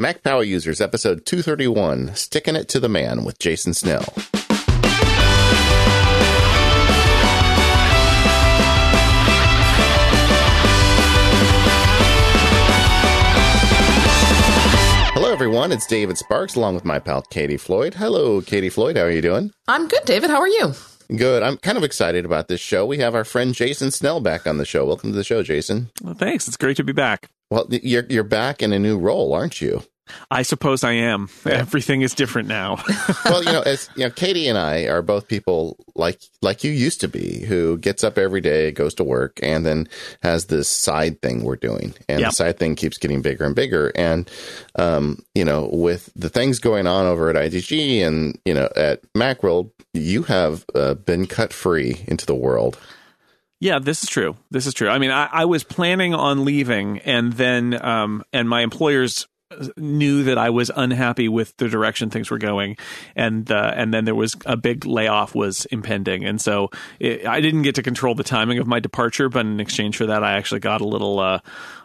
Mac Power Users, episode 231 Sticking It to the Man with Jason Snell. Hello, everyone. It's David Sparks along with my pal Katie Floyd. Hello, Katie Floyd. How are you doing? I'm good, David. How are you? Good. I'm kind of excited about this show. We have our friend Jason Snell back on the show. Welcome to the show, Jason. Well, thanks. It's great to be back. Well, you're you're back in a new role, aren't you? I suppose I am. Everything is different now. well, you know, as you know, Katie and I are both people like like you used to be, who gets up every day, goes to work, and then has this side thing we're doing, and yep. the side thing keeps getting bigger and bigger. And um, you know, with the things going on over at IDG and you know at MacWorld, you have uh, been cut free into the world. Yeah, this is true. This is true. I mean, I, I was planning on leaving, and then um, and my employers knew that I was unhappy with the direction things were going, and uh, and then there was a big layoff was impending, and so it, I didn't get to control the timing of my departure, but in exchange for that, I actually got a little uh,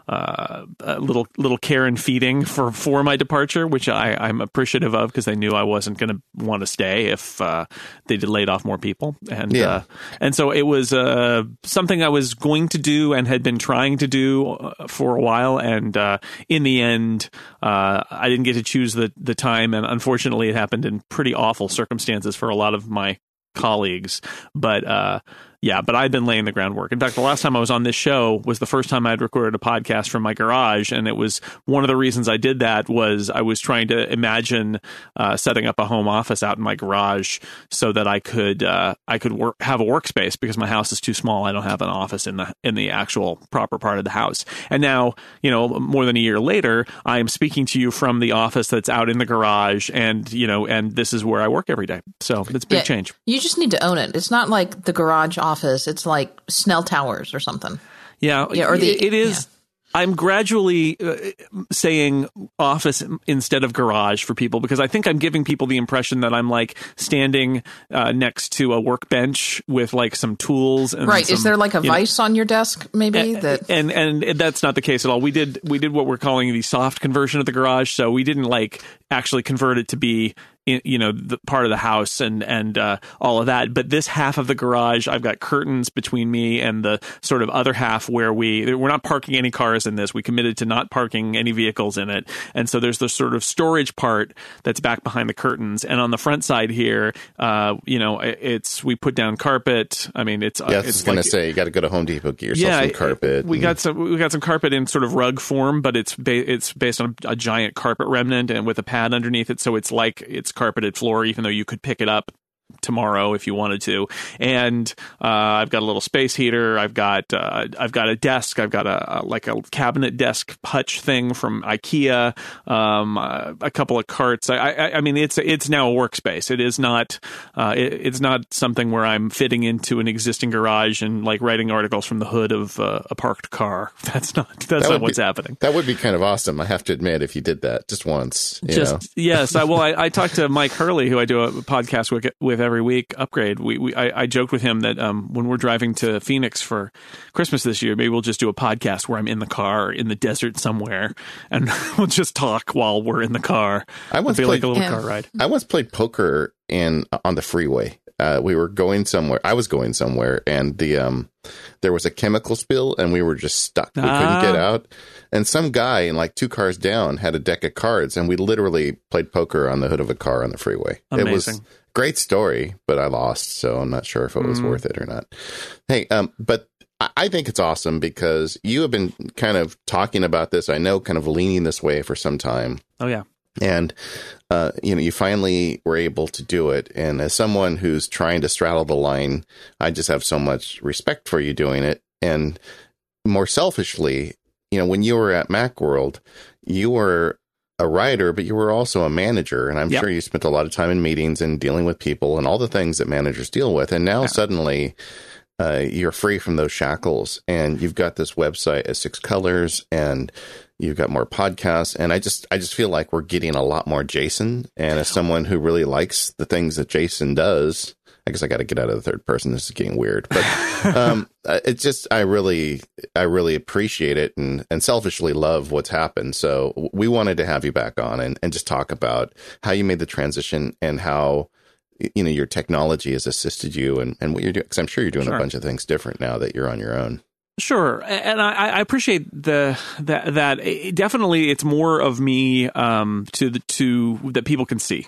uh, a little little care and feeding for for my departure, which I, I'm appreciative of because they knew I wasn't going to want to stay if uh, they did laid off more people, and yeah. uh, and so it was uh, something I was going to do and had been trying to do uh, for a while, and uh, in the end, I didn't get to choose the the time, and unfortunately, it happened in pretty awful circumstances for a lot of my colleagues, but yeah, but I've been laying the groundwork. In fact, the last time I was on this show was the first time I had recorded a podcast from my garage, and it was one of the reasons I did that was I was trying to imagine uh, setting up a home office out in my garage so that I could uh, I could work have a workspace because my house is too small. I don't have an office in the in the actual proper part of the house. And now, you know, more than a year later, I am speaking to you from the office that's out in the garage, and you know, and this is where I work every day. So it's a big yeah, change. You just need to own it. It's not like the garage office office. It's like Snell Towers or something. Yeah, yeah. Or the, it is. Yeah. I'm gradually uh, saying office instead of garage for people because I think I'm giving people the impression that I'm like standing uh, next to a workbench with like some tools. And right? Some, Is there like a vice know, on your desk, maybe? And, that and, and and that's not the case at all. We did we did what we're calling the soft conversion of the garage. So we didn't like actually convert it to be you know the part of the house and and uh, all of that. But this half of the garage i've got curtains between me and the sort of other half where we we're not parking any cars in this. We committed to not parking any vehicles in it. And so there's the sort of storage part that's back behind the curtains. And on the front side here uh, you know it's we put down carpet. I mean it's uh, yeah, going like, to say you got to go to home depot get yourself yeah, some carpet we and... got some we got some carpet in sort of rug form but it's ba- it's based on a, a giant carpet remnant and with a pad underneath it. So it's like it's carpeted floor, even though you could pick it up tomorrow if you wanted to. And uh, I've got a little space heater. I've got uh, I've got a desk. I've got a, a like a cabinet desk hutch thing from IKEA. Um, uh, a couple of carts. I, I, I, mean, it's it's now a workspace. It is not uh, it, it's not something where I'm fitting into an existing garage and like writing articles from the hood of uh, a parked car. That's not that's that not what's be, happening. That would be kind of awesome. I have to admit, if you did that just once. just know? yes. I, well, I, I talked to Mike Hurley, who I do a podcast with with every week. Upgrade. We, we I, I joked with him that um, when we're driving to Phoenix for Christmas this year, maybe we'll just do a podcast where I'm in the car in the desert somewhere, and we'll just talk while we're in the car. I once played, like a little yeah. car ride. I once played poker in on the freeway. Uh, we were going somewhere. I was going somewhere, and the um, there was a chemical spill, and we were just stuck. We ah. couldn't get out. And some guy in like two cars down had a deck of cards, and we literally played poker on the hood of a car on the freeway. Amazing. It was great story, but I lost, so I'm not sure if it was mm. worth it or not. Hey, um, but I think it's awesome because you have been kind of talking about this. I know, kind of leaning this way for some time. Oh yeah, and uh, you know, you finally were able to do it. And as someone who's trying to straddle the line, I just have so much respect for you doing it. And more selfishly, you know, when you were at Macworld, you were a writer, but you were also a manager. And I'm yep. sure you spent a lot of time in meetings and dealing with people and all the things that managers deal with. And now yeah. suddenly, uh, you're free from those shackles and you've got this website as six colors and you've got more podcasts and i just i just feel like we're getting a lot more jason and as someone who really likes the things that jason does I guess I got to get out of the third person. This is getting weird, but um, it's just I really I really appreciate it and and selfishly love what's happened. So we wanted to have you back on and and just talk about how you made the transition and how you know your technology has assisted you and, and what you're doing because i'm sure you're doing sure. a bunch of things different now that you're on your own Sure, and I, I, appreciate the that that it definitely it's more of me um, to the to that people can see,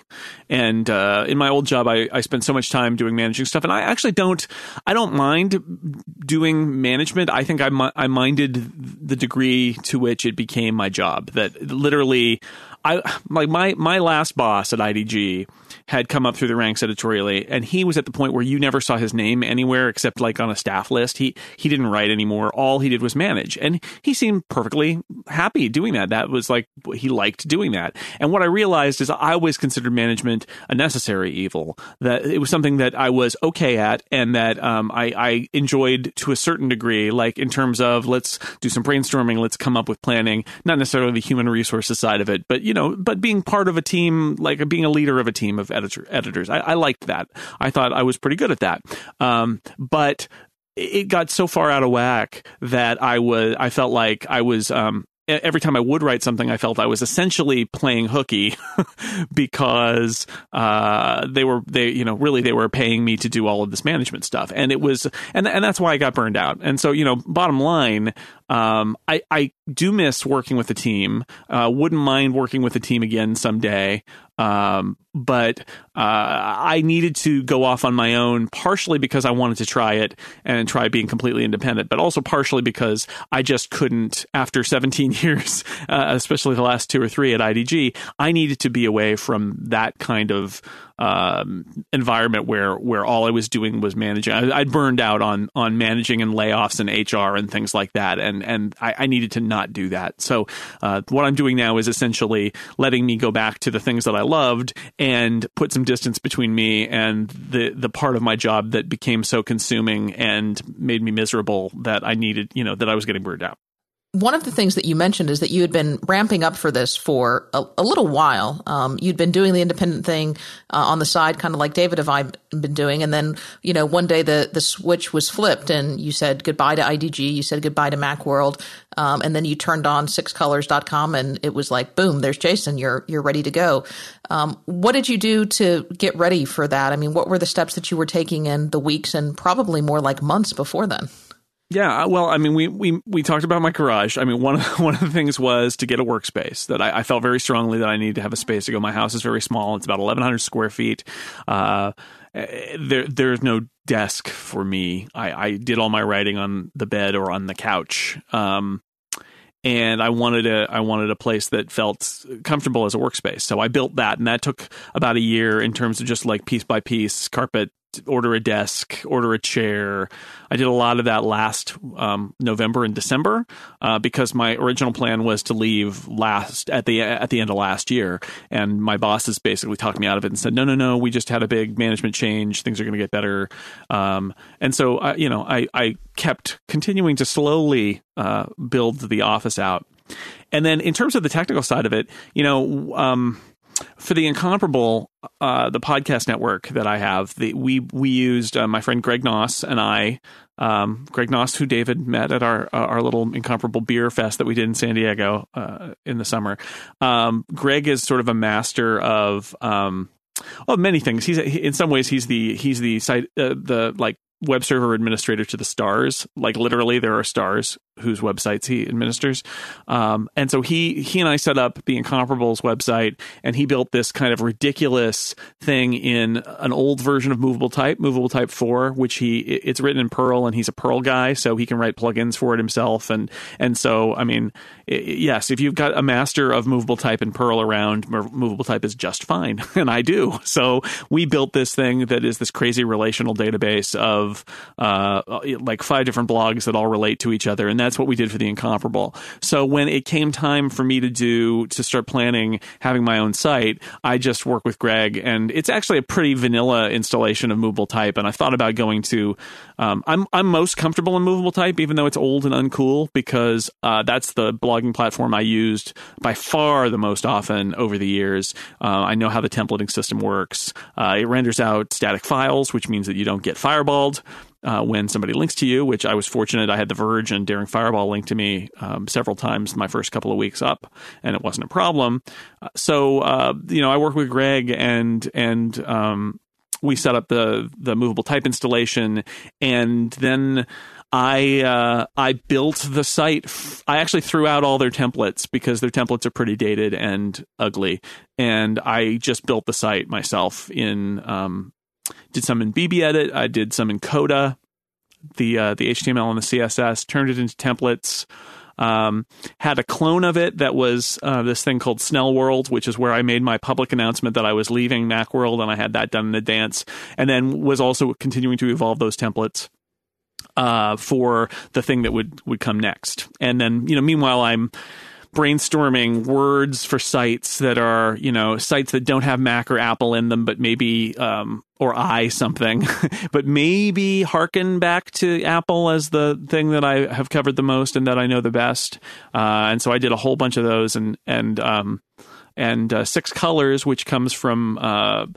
and uh, in my old job I, I spent so much time doing managing stuff, and I actually don't I don't mind doing management. I think I I minded the degree to which it became my job. That literally, I like my my last boss at IDG had come up through the ranks editorially, and he was at the point where you never saw his name anywhere except like on a staff list. He he didn't write anymore. All he did was manage, and he seemed perfectly happy doing that. That was like he liked doing that. And what I realized is I always considered management a necessary evil. That it was something that I was okay at, and that um, I, I enjoyed to a certain degree. Like in terms of let's do some brainstorming, let's come up with planning. Not necessarily the human resources side of it, but you know, but being part of a team, like being a leader of a team of editor, editors. I, I, liked that. I thought I was pretty good at that. Um, but it got so far out of whack that I was I felt like I was um, every time I would write something, I felt I was essentially playing hooky because uh, they were they you know really they were paying me to do all of this management stuff, and it was and and that's why I got burned out. And so you know, bottom line, um, I I do miss working with the team. Uh, wouldn't mind working with the team again someday. Um, but uh, I needed to go off on my own, partially because I wanted to try it and try being completely independent, but also partially because I just couldn't, after 17 years, uh, especially the last two or three at IDG, I needed to be away from that kind of um, environment where where all I was doing was managing. I, would burned out on on managing and layoffs and HR and things like that, and and I, I needed to not do that. So uh, what I'm doing now is essentially letting me go back to the things that I loved and put some distance between me and the the part of my job that became so consuming and made me miserable that I needed, you know, that I was getting burned out one of the things that you mentioned is that you had been ramping up for this for a, a little while. Um, you'd been doing the independent thing uh, on the side, kind of like David have I been doing, and then you know one day the the switch was flipped, and you said goodbye to IDG, you said goodbye to MacWorld, um, and then you turned on sixcolors.com, and it was like boom, there's Jason, you're you're ready to go. Um, what did you do to get ready for that? I mean, what were the steps that you were taking in the weeks and probably more like months before then? Yeah, well, I mean, we we we talked about my garage. I mean, one of one of the things was to get a workspace that I, I felt very strongly that I needed to have a space to go. My house is very small; it's about eleven hundred square feet. Uh, eh, there there's no desk for me. I, I did all my writing on the bed or on the couch. Um, and I wanted a I wanted a place that felt comfortable as a workspace. So I built that, and that took about a year in terms of just like piece by piece, carpet, order a desk, order a chair. I did a lot of that last um, November and December uh, because my original plan was to leave last at the at the end of last year, and my bosses basically talked me out of it and said, "No, no, no, we just had a big management change. Things are going to get better." Um, and so, uh, you know, I I kept continuing to slowly uh, build the office out. And then, in terms of the technical side of it, you know, um, for the incomparable uh, the podcast network that I have, the, we we used uh, my friend Greg Knauss and I, um, Greg Knauss, who David met at our uh, our little incomparable beer fest that we did in San Diego uh, in the summer. Um, Greg is sort of a master of um, of many things. He's in some ways he's the he's the site uh, the like web server administrator to the stars. Like literally, there are stars whose websites he administers. Um, and so he he and I set up the Incomparables website, and he built this kind of ridiculous thing in an old version of Movable Type, Movable Type Four, which he it's written in Perl, and he's a Perl guy, so he can write plugins for it himself. And and so I mean, yes, if you've got a master of Movable Type and Perl around, Movable Type is just fine, and I do. So we built this thing that is this crazy relational database of uh, like five different blogs that all relate to each other, and that that's what we did for the incomparable. So when it came time for me to do to start planning having my own site, I just work with Greg, and it's actually a pretty vanilla installation of movable type. And I thought about going to. Um, I'm I'm most comfortable in movable type, even though it's old and uncool, because uh, that's the blogging platform I used by far the most often over the years. Uh, I know how the templating system works. Uh, it renders out static files, which means that you don't get fireballed uh, when somebody links to you, which I was fortunate. I had The Verge and Daring Fireball link to me um, several times my first couple of weeks up, and it wasn't a problem. Uh, so, uh, you know, I work with Greg and, and, um, we set up the the movable type installation, and then I uh, I built the site. I actually threw out all their templates because their templates are pretty dated and ugly, and I just built the site myself in um, did some in BBEdit. I did some in Coda, the uh, the HTML and the CSS. Turned it into templates. Um, had a clone of it that was uh, this thing called Snell World, which is where I made my public announcement that I was leaving Macworld, and I had that done in advance, and then was also continuing to evolve those templates uh, for the thing that would would come next. And then, you know, meanwhile, I'm brainstorming words for sites that are, you know, sites that don't have Mac or Apple in them, but maybe, um, or I something, but maybe harken back to Apple as the thing that I have covered the most and that I know the best. Uh, and so I did a whole bunch of those and, and, um, and uh, six colors, which comes from uh,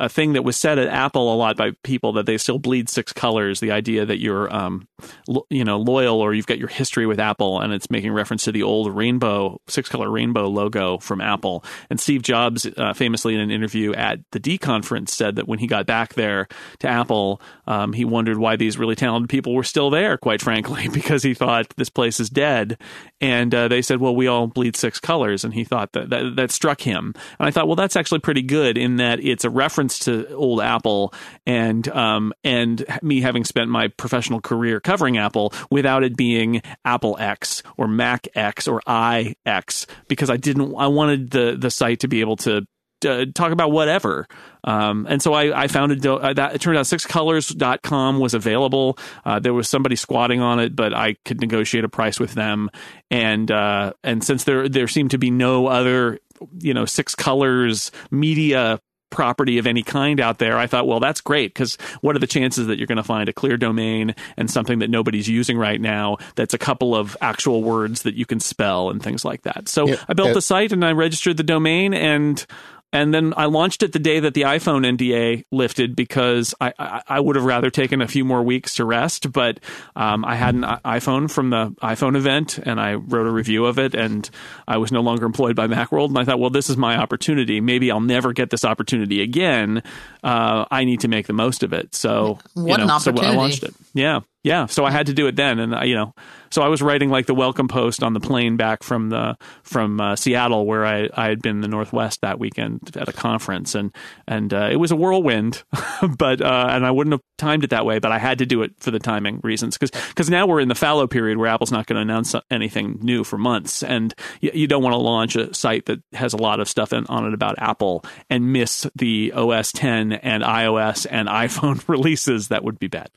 a thing that was said at Apple a lot by people that they still bleed six colors. The idea that you're, um, lo- you know, loyal or you've got your history with Apple, and it's making reference to the old rainbow, six color rainbow logo from Apple. And Steve Jobs, uh, famously in an interview at the D conference, said that when he got back there to Apple, um, he wondered why these really talented people were still there. Quite frankly, because he thought this place is dead. And uh, they said, "Well, we all bleed six colors," and he thought that, that that struck him. And I thought, well, that's actually pretty good in that it's a reference to old Apple and um, and me having spent my professional career covering Apple without it being Apple X or Mac X or iX because I didn't I wanted the the site to be able to uh, talk about whatever. Um, and so I, I founded uh, that. It turned out sixcolors.com was available. Uh, there was somebody squatting on it, but I could negotiate a price with them. And, uh, and since there, there seemed to be no other, you know, six colors media property of any kind out there, I thought, well, that's great because what are the chances that you're going to find a clear domain and something that nobody's using right now that's a couple of actual words that you can spell and things like that. So yeah, I built uh, the site and I registered the domain and and then I launched it the day that the iPhone NDA lifted because I, I, I would have rather taken a few more weeks to rest. But um, I had an iPhone from the iPhone event and I wrote a review of it and I was no longer employed by Macworld. And I thought, well, this is my opportunity. Maybe I'll never get this opportunity again. Uh, I need to make the most of it. So, what you know. So I launched it. Yeah. Yeah. So I had to do it then. And, uh, you know, so I was writing like the welcome post on the plane back from the from uh, Seattle, where I, I had been in the Northwest that weekend at a conference, and and uh, it was a whirlwind, but uh, and I wouldn't have timed it that way, but I had to do it for the timing reasons because because now we're in the fallow period where Apple's not going to announce anything new for months, and you, you don't want to launch a site that has a lot of stuff in, on it about Apple and miss the OS 10 and iOS and iPhone releases. That would be bad.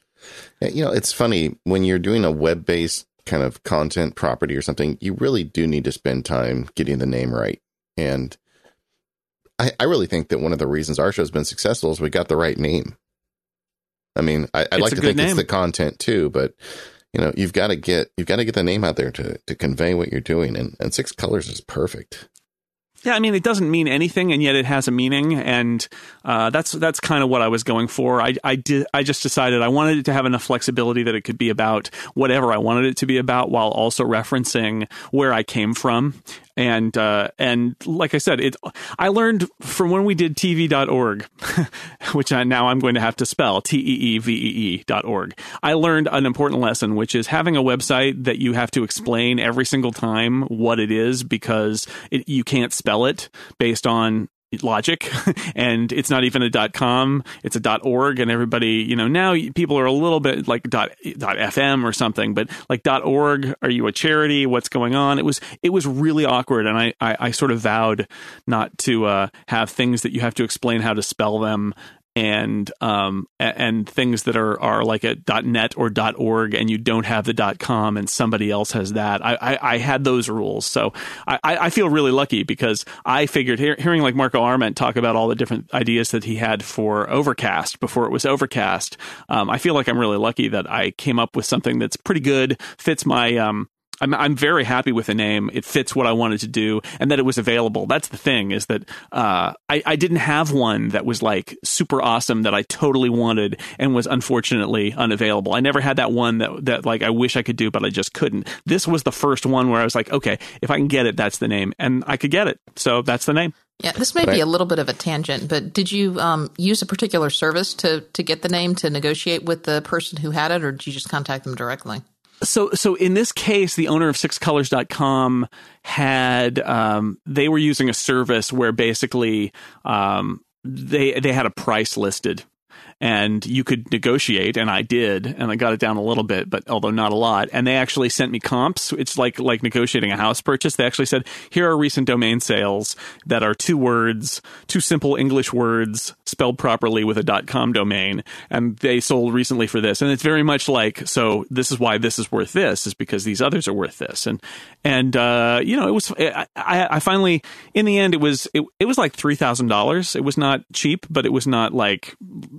You know, it's funny when you're doing a web based kind of content property or something, you really do need to spend time getting the name right. And I, I really think that one of the reasons our show's been successful is we got the right name. I mean, I, would like to think name. it's the content too, but you know, you've got to get you've got to get the name out there to to convey what you're doing, and and six colors is perfect. Yeah, I mean, it doesn't mean anything, and yet it has a meaning, and uh, that's that's kind of what I was going for. I I did I just decided I wanted it to have enough flexibility that it could be about whatever I wanted it to be about, while also referencing where I came from and uh, and like I said, it I learned from when we did TeeVee.org, which I, now I'm going to have to spell T E E V E E dot org. I learned an important lesson, which is having a website that you have to explain every single time what it is because it, you can't spell it based on logic and it's not even a dot com it's a dot org and everybody you know now people are a little bit like dot, dot fm or something but like dot org are you a charity? What's going on? It was it was really awkward and i i, I sort of vowed not to uh, have things that you have to explain how to spell them and um and things that are are like a .net or .org and you don't have the .com and somebody else has that. I I, I had those rules, so I I feel really lucky because I figured hearing like Marco Arment talk about all the different ideas that he had for Overcast before it was Overcast. Um, I feel like I'm really lucky that I came up with something that's pretty good, fits my um I'm I'm very happy with the name. It fits what I wanted to do, and that it was available. That's the thing is that uh, I I didn't have one that was like super awesome that I totally wanted and was unfortunately unavailable. I never had that one that that like I wish I could do, but I just couldn't. This was the first one where I was like, okay, if I can get it, that's the name, and I could get it, so that's the name. Yeah, this may be a little bit of a tangent, but did you um, use a particular service to to get the name to negotiate with the person who had it, or did you just contact them directly? So so in this case the owner of sixcolors.com had um, they were using a service where basically um, they they had a price listed and you could negotiate and I did and I got it down a little bit but although not a lot. And they actually sent me comps. It's like like negotiating a house purchase. They actually said here are recent domain sales that are two words two simple English words spelled properly with a .com domain and they sold recently for this. And it's very much like so this is why this is worth this is because these others are worth this. And and uh, you know it was I, I finally in the end it was it, it was like $3,000 it was not cheap but it was not like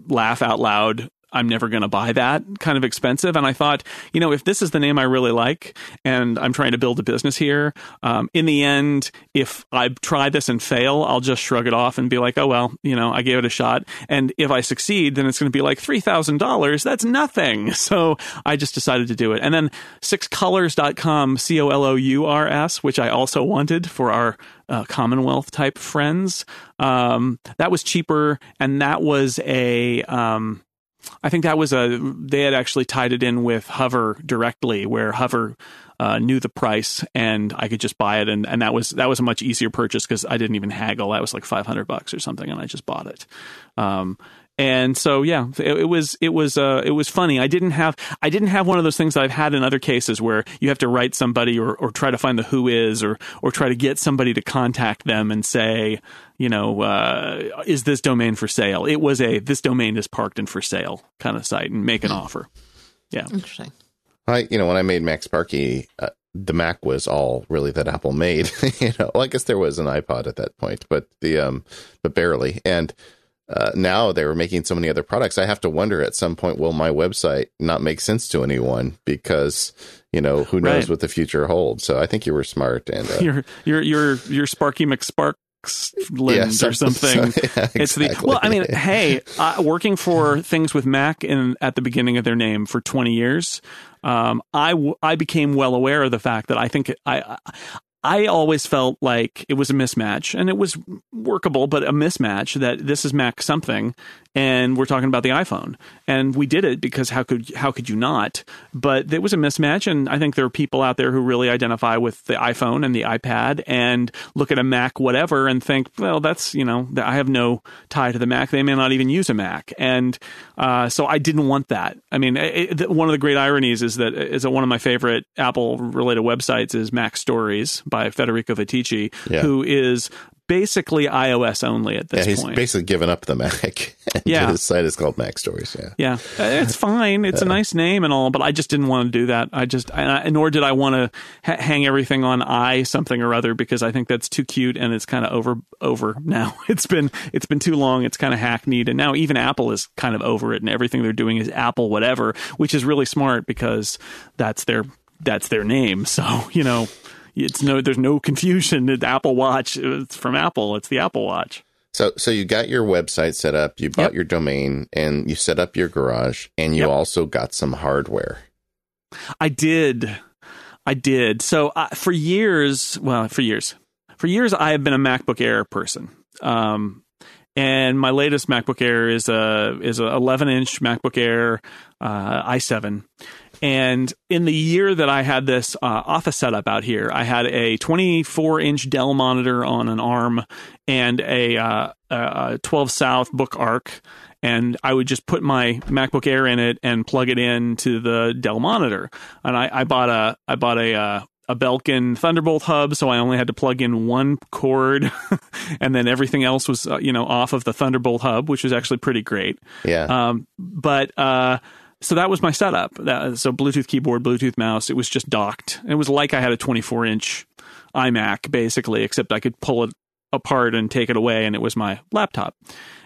laugh out loud I'm never going to buy that kind of expensive. And I thought, you know, if this is the name I really like and I'm trying to build a business here, um, in the end, if I try this and fail, I'll just shrug it off and be like, oh, well, you know, I gave it a shot. And if I succeed, then it's going to be like $3,000. That's nothing. So I just decided to do it. And then sixcolours.com, C O L O U R S, which I also wanted for our uh, Commonwealth type friends. Um, that was cheaper, and that was a um, I think that was a they had actually tied it in with Hover directly, where Hover uh, knew the price and I could just buy it, and, and that was that was a much easier purchase because I didn't even haggle. That was like five hundred bucks or something, and I just bought it. Um, and so yeah it, it, was it was uh, it was funny. I didn't have i didn't have one of those things that i've had in other cases where you have to write somebody or, or try to find the who is or or try to get somebody to contact them and say you know uh, is this domain for sale? It was a this domain is parked and for sale kind of site and make an offer. Yeah. Interesting. I you know when i made MacSparky uh, the Mac was all really that Apple made. you know, well, I guess there was an iPod at that point, but the um, but barely. And uh, now they were making so many other products. I have to wonder at some point, will my website not make sense to anyone because you know who knows right. what the future holds. So I think you were smart and uh, you're you're you're you're Sparky McSpark lens yeah, or something. So, yeah, exactly. It's the well. I mean, hey, uh, working for things with Mac in at the beginning of their name for twenty years, um, I w- I became well aware of the fact that I think I I always felt like it was a mismatch and it was workable, but a mismatch that this is Mac something and we're talking about the iPhone. And we did it because how could how could you not? But it was a mismatch, and I think there are people out there who really identify with the iPhone and the iPad and look at a Mac whatever and think, well, that's you know, I have no tie to the Mac. They may not even use a Mac, and uh, so I didn't want that. I mean, it, one of the great ironies is that is that one of my favorite Apple related websites is MacStories by Federico Viticci, yeah. who is basically iOS only at this point. yeah, he's point. basically given up the Mac. yeah, his site is called MacStories. Yeah, yeah, uh, it's fine. It's a nice name and all, but I just didn't want to do that. I just, I, nor did I want to ha- hang everything on i something or other because I think that's too cute and it's kind of over over now. It's been it's been too long. It's kind of hackneyed, and now even Apple is kind of over it, and everything they're doing is Apple whatever, which is really smart because that's their that's their name. So you know it's no there's no confusion. The Apple Watch it's from Apple. It's the Apple Watch. So so you got your website set up, you bought yep. your domain, and you set up your garage, and you yep. also got some hardware. I did. I did. So uh, for years, well, for years, for years, I have been a MacBook Air person. Um, and my latest MacBook Air is a is a 11 inch MacBook Air uh, i7, and in the year that I had this uh, office setup out here, I had a 24 inch Dell monitor on an arm and a, uh, a 12 South Book Arc. And I would just put my MacBook Air in it and plug it into the Dell monitor. And I, I bought a I bought a uh, a Belkin Thunderbolt hub, so I only had to plug in one cord, and then everything else was uh, you know off of the Thunderbolt hub, which was actually pretty great. Yeah. Um, but uh, so that was my setup. That, so Bluetooth keyboard, Bluetooth mouse. It was just docked. It was like I had a 24 inch iMac basically, except I could pull it apart and take it away, and it was my laptop.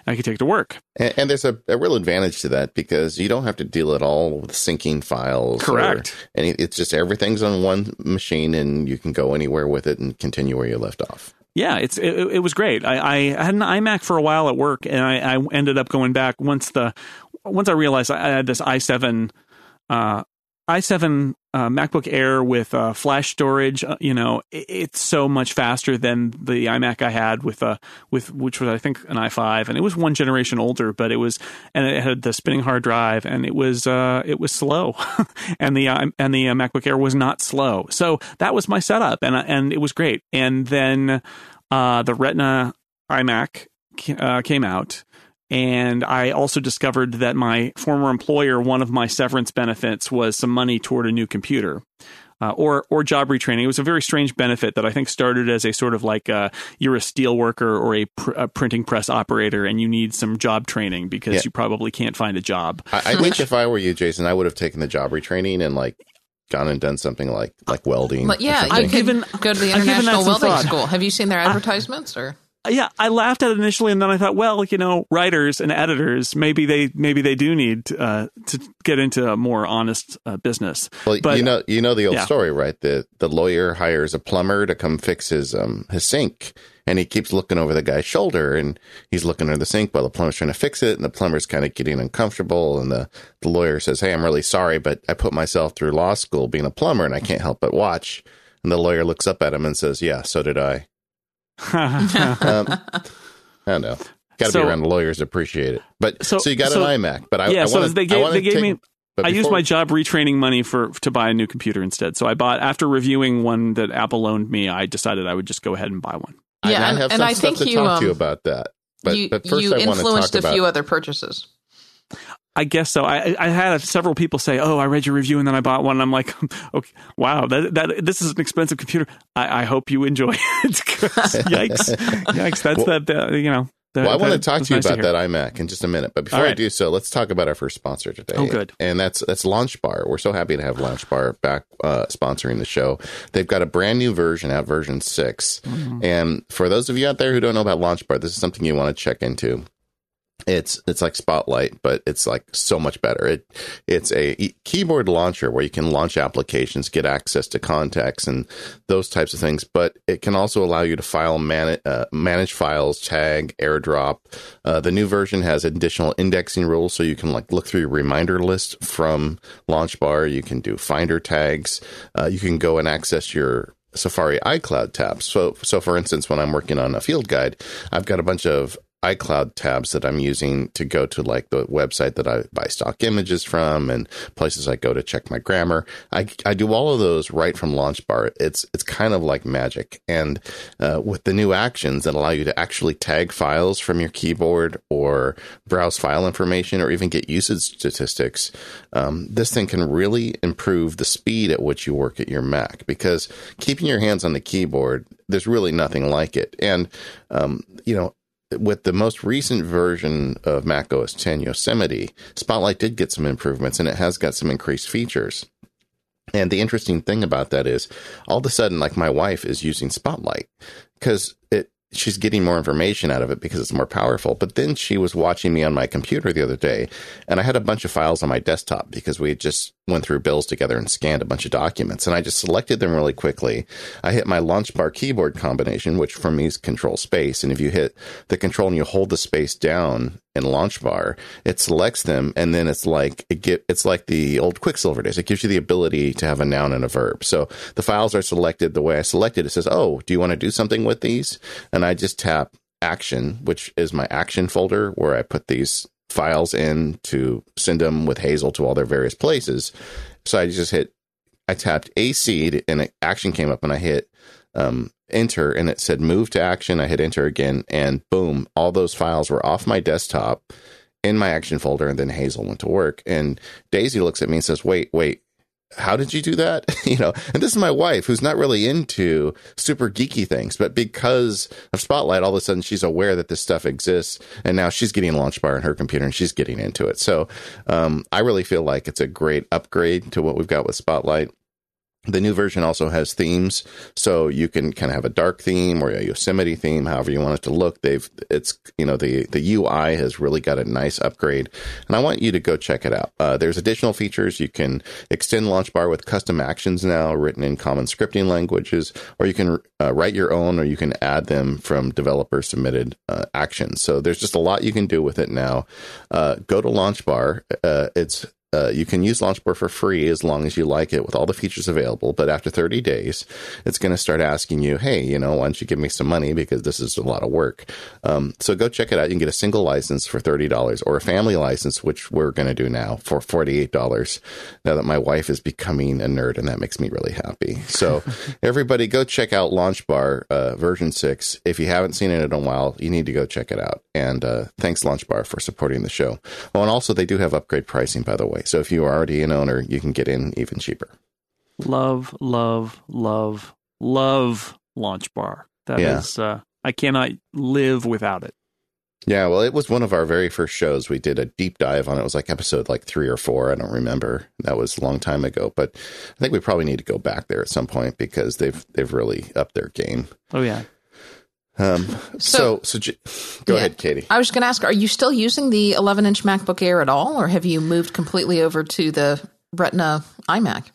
I could take it to work. And, and there's a, a, real advantage to that because you don't have to deal at all with syncing files. Correct. Or, and it's just everything's on one machine, and you can go anywhere with it and continue where you left off. Yeah, it's it, it was great. I, I, had an iMac for a while at work, and I, I ended up going back once the once I realized I had this i7 uh, i7 uh, MacBook Air with uh, flash storage, uh, you know, it, it's so much faster than the iMac I had with uh with which was I think an i5, and it was one generation older, but it was and it had the spinning hard drive, and it was uh it was slow, and the and the uh, MacBook Air was not slow, so that was my setup, and and it was great, and then uh the Retina iMac uh, came out and I also discovered that my former employer, one of my severance benefits was some money toward a new computer. Uh, or or job retraining. It was a very strange benefit that I think started as a sort of like uh, you're a steel worker or a, pr- a, printing press operator and you need some job training because yeah. you probably can't find a job. I, I think if I were you, Jason, I would have taken the job retraining and like gone and done something like like welding. But yeah, I could even go to the international welding school. Have you seen their advertisements or? Yeah, I laughed at it initially, and then I thought, well, you know, writers and editors, maybe they maybe they do need uh, to get into a more honest uh, business. Well, but, you know, you know the old yeah. story, right? The the lawyer hires a plumber to come fix his um his sink, and he keeps looking over the guy's shoulder, and he's looking under the sink while the plumber's trying to fix it, and the plumber's kind of getting uncomfortable, and the the lawyer says, "Hey, I'm really sorry, but I put myself through law school being a plumber, and I can't help but watch." And the lawyer looks up at him and says, "Yeah, so did I." um, I don't know. Got to so, be around lawyers to appreciate it. But so, so you got so, an iMac, but I yeah. I so wanna, they gave they gave take, me. I used my job retraining money for to buy a new computer instead. So I bought after reviewing one that Apple loaned me. I decided I would just go ahead and buy one. Yeah, I, and, I have and some I stuff think to you, talk um, to you about that. But, you, but first you I influenced a about, few other purchases. I guess so. I, I had several people say, "Oh, I read your review and then I bought one." And I'm like, "Okay, wow, that that this is an expensive computer. I, I hope you enjoy it." yikes, yikes! That's well, that uh, you know. The, well, I want to talk to you nice about to that iMac in just a minute, but before right. I do so, let's talk about our first sponsor today. Oh, good. And that's that's LaunchBar. We're so happy to have LaunchBar back uh, sponsoring the show. They've got a brand new version out, version 6 mm-hmm. And for those of you out there who don't know about LaunchBar, this is something you want to check into it's it's like Spotlight, but it's like so much better. It it's a keyboard launcher where you can launch applications, get access to contacts, and those types of things. But it can also allow you to file uh, manage files, tag, AirDrop. Uh, the new version has additional indexing rules, so you can like look through your reminder list from LaunchBar. You can do Finder tags. Uh, you can go and access your Safari iCloud tabs. So, so for instance, when I'm working on a field guide, I've got a bunch of iCloud tabs that I'm using to go to like the website that I buy stock images from and places I go to check my grammar. I, I do all of those right from LaunchBar. It's, it's kind of like magic. And, uh, with the new actions that allow you to actually tag files from your keyboard or browse file information or even get usage statistics, um, this thing can really improve the speed at which you work at your Mac because keeping your hands on the keyboard, there's really nothing like it. And, um, you know, with the most recent version of Mac OS 10 Yosemite, Spotlight did get some improvements and it has got some increased features. And the interesting thing about that is all of a sudden, like my wife is using Spotlight because it, she's getting more information out of it because it's more powerful. But then she was watching me on my computer the other day and I had a bunch of files on my desktop because we had just went through bills together and scanned a bunch of documents and I just selected them really quickly. I hit my LaunchBar keyboard combination, which for me is control space. And if you hit the control and you hold the space down in LaunchBar, it selects them and then it's like it get it's like the old Quicksilver days. It gives you the ability to have a noun and a verb. So the files are selected the way I selected. It says, "Oh, do you want to do something with these?" And I just tap action, which is my action folder where I put these files in to send them with Hazel to all their various places. So I just hit, I tapped a seed and an action came up and I hit um, enter and it said move to action. I hit enter again and boom, all those files were off my desktop in my action folder. And then Hazel went to work and Daisy looks at me and says, wait, wait, how did you do that? you know, and this is my wife who's not really into super geeky things, but because of Spotlight, all of a sudden she's aware that this stuff exists, and now she's getting LaunchBar in her computer and she's getting into it. So um, I really feel like it's a great upgrade to what we've got with Spotlight. The new version also has themes, so you can kind of have a dark theme or a Yosemite theme, however you want it to look. They've it's you know the the UI has really got a nice upgrade, and I want you to go check it out. Uh, there's additional features. You can extend LaunchBar with custom actions now written in common scripting languages, or you can uh, write your own, or you can add them from developer submitted uh, actions. So there's just a lot you can do with it now. Uh, go to LaunchBar. Uh, it's uh, you can use LaunchBar for free as long as you like it with all the features available. But after 30 days, it's going to start asking you, hey, you know, why don't you give me some money because this is a lot of work. Um, so go check it out. You can get a single license for $30 or a family license, which we're going to do now for $48 now that my wife is becoming a nerd and that makes me really happy. So everybody go check out LaunchBar uh, version 6. If you haven't seen it in a while, you need to go check it out. And uh, thanks LaunchBar for supporting the show. Oh, and also they do have upgrade pricing, by the way way. So if you are already an owner, you can get in even cheaper. Love, love, love, love LaunchBar. That yeah. is, uh, I cannot live without it. Yeah, well, it was one of our very first shows. We did a deep dive on it. It was like episode like three or four. I don't remember. That was a long time ago, but I think we probably need to go back there at some point because they've they've really upped their game. Oh yeah. Um, so, so, so go yeah. ahead, Katie. I was going to ask, are you still using the 11 inch MacBook Air at all, or have you moved completely over to the Retina iMac?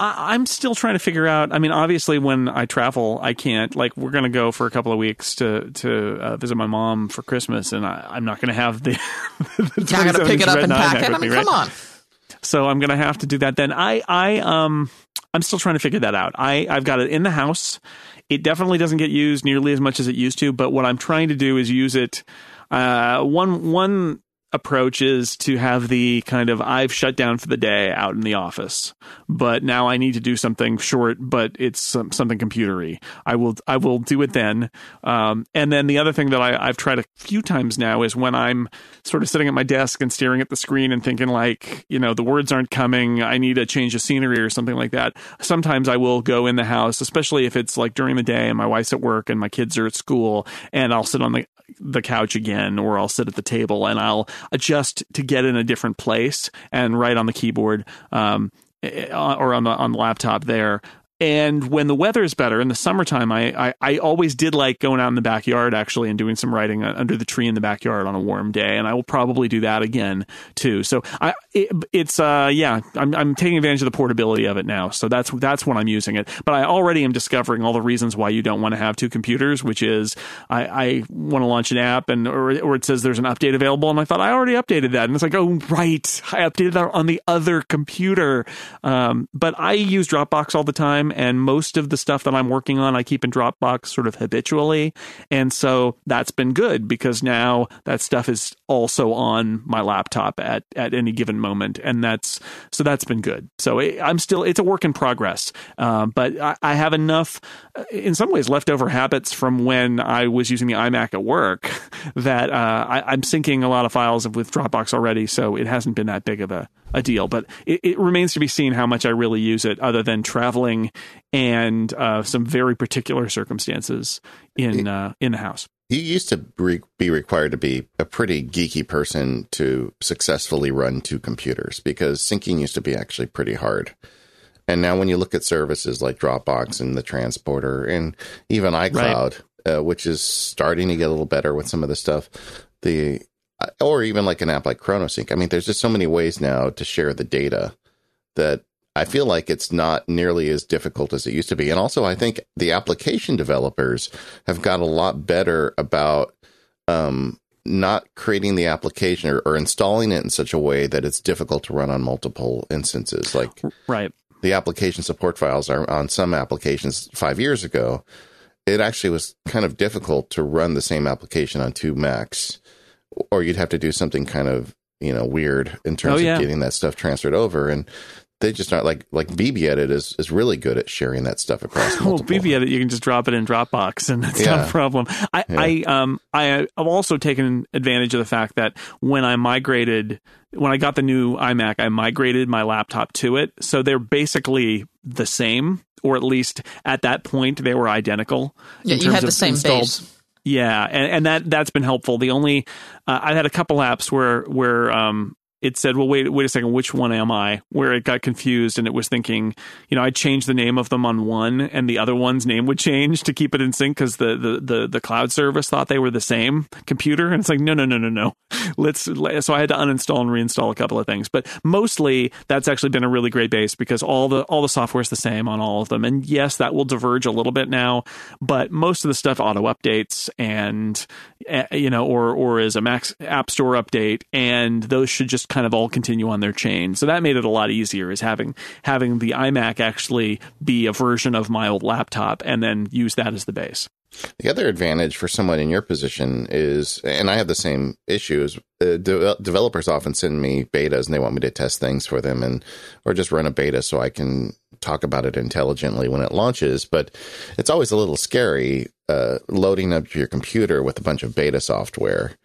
I, am still trying to figure out. I mean, obviously, when I travel, I can't. Like, we're going to go for a couple of weeks to to uh, visit my mom for Christmas, and I, am not going to have the. the You're not going to pick it up and pack it. I mean, me, come right? on. So I'm going to have to do that. Then I I um I'm still trying to figure that out. I I've got it in the house it definitely doesn't get used nearly as much as it used to, but what I'm trying to do is use it. Uh, one one approach is to have the kind of I've shut down for the day out in the office, but now I need to do something short, but it's some, something computery. I will I will do it then. Um, and then the other thing that I, I've tried a few times now is when I'm sort of sitting at my desk and staring at the screen and thinking like, you know, the words aren't coming. I need a change of scenery or something like that. Sometimes I will go in the house, especially if it's like during the day and my wife's at work and my kids are at school, and I'll sit on the the couch again, or I'll sit at the table and I'll adjust to get in a different place and write on the keyboard um, eh, eh, or on the on the laptop there and when the weather is better in the summertime, I, I, I, always did like going out in the backyard actually and doing some writing under the tree in the backyard on a warm day. And I will probably do that again too. So I, it, it's, uh, yeah, I'm, I'm taking advantage of the portability of it now. So that's, that's when I'm using it. But I already am discovering all the reasons why you don't want to have two computers, which is I, I want to launch an app and, or, or it says there's an update available. And I thought I already updated that. And it's like, oh, right. I updated that on the other computer. Um, but I use Dropbox all the time time. And most of the stuff that I'm working on, I keep in Dropbox sort of habitually. And so that's been good because now that stuff is also on my laptop at, at any given moment. And that's, so that's been good. So it, I'm still, it's a work in progress. Uh, but I, I, have enough, uh, in some ways, leftover habits from when I was using the iMac at work that uh, I, I'm syncing a lot of files with Dropbox already. So it hasn't been that big of a, a deal. But it, it, remains to be seen how much I really use it, other than traveling and uh, some very particular circumstances in uh, in the house. You used to re- be required to be a pretty geeky person to successfully run two computers because syncing used to be actually pretty hard. And now, when you look at services like Dropbox and the transporter, and even iCloud, right. uh, which is starting to get a little better with some of the stuff, the or even like an app like ChronoSync. I mean, there's just so many ways now to share the data that I feel like it's not nearly as difficult as it used to be. And also, I think the application developers have got a lot better about um, not creating the application or, or, installing it in such a way that it's difficult to run on multiple instances. Like, right. The application support files are on some applications five years ago. It actually was kind of difficult to run the same application on two Macs or you'd have to do something kind of you know weird in terms oh, yeah. of getting that stuff transferred over and they just aren't like like BBEdit is is really good at sharing that stuff across. well, BBEdit you can just drop it in Dropbox and it's yeah. not a problem. I, yeah. I um I have also taken advantage of the fact that when I migrated when I got the new iMac, I migrated my laptop to it, so they're basically the same, or at least at that point they were identical. Yeah, you had the same installed. base. Yeah, and, and that that's been helpful. The only uh, I had a couple apps where where um, it said, well, wait, wait a second, which one am I? Where it got confused and it was thinking, you know, I changed the name of them on one and the other one's name would change to keep it in sync because the, the, the, the cloud service thought they were the same computer. And it's like, no, no, no, no, no. Let's, so I had to uninstall and reinstall a couple of things, but mostly that's actually been a really great base because all the, all the software is the same on all of them. And yes, that will diverge a little bit now, but most of the stuff auto updates and, Eh, you know, or, or is a Mac App Store update and those should just kind of all continue on their chain. So that made it a lot easier is having having the iMac actually be a version of my old laptop and then use that as the base. The other advantage for someone in your position is, and I have the same issues. Uh, de- developers often send me betas and they want me to test things for them, and or just run a beta so I can talk about it intelligently when it launches. But it's always a little scary uh, loading up your computer with a bunch of beta software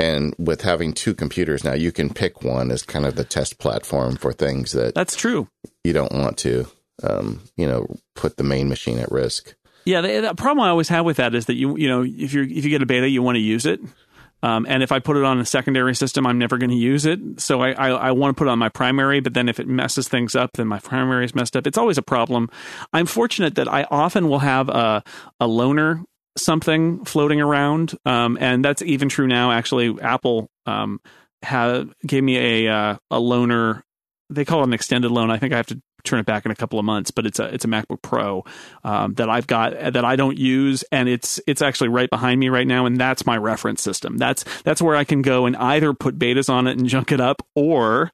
and with having two computers now, you can pick one as kind of the test platform for things that that's true. You don't want to, um, you know, put the main machine at risk. Yeah, the, the, problem I always have with that is that you, you know, if you if you get a beta, you want to use it. Um, and if I put it on a secondary system, I'm never going to use it. So I, I, I want to put it on my primary, but then if it messes things up, then my primary is messed up. It's always a problem. I'm fortunate that I often will have a, a loaner something floating around, um, and that's even true now. Actually, Apple um, have gave me a uh, a loaner. They call it an extended loan. I think I have to turn it back in a couple of months, but it's a it's a MacBook Pro um, that I've got that I don't use, and it's it's actually right behind me right now, and that's my reference system. That's that's where I can go and either put betas on it and junk it up, or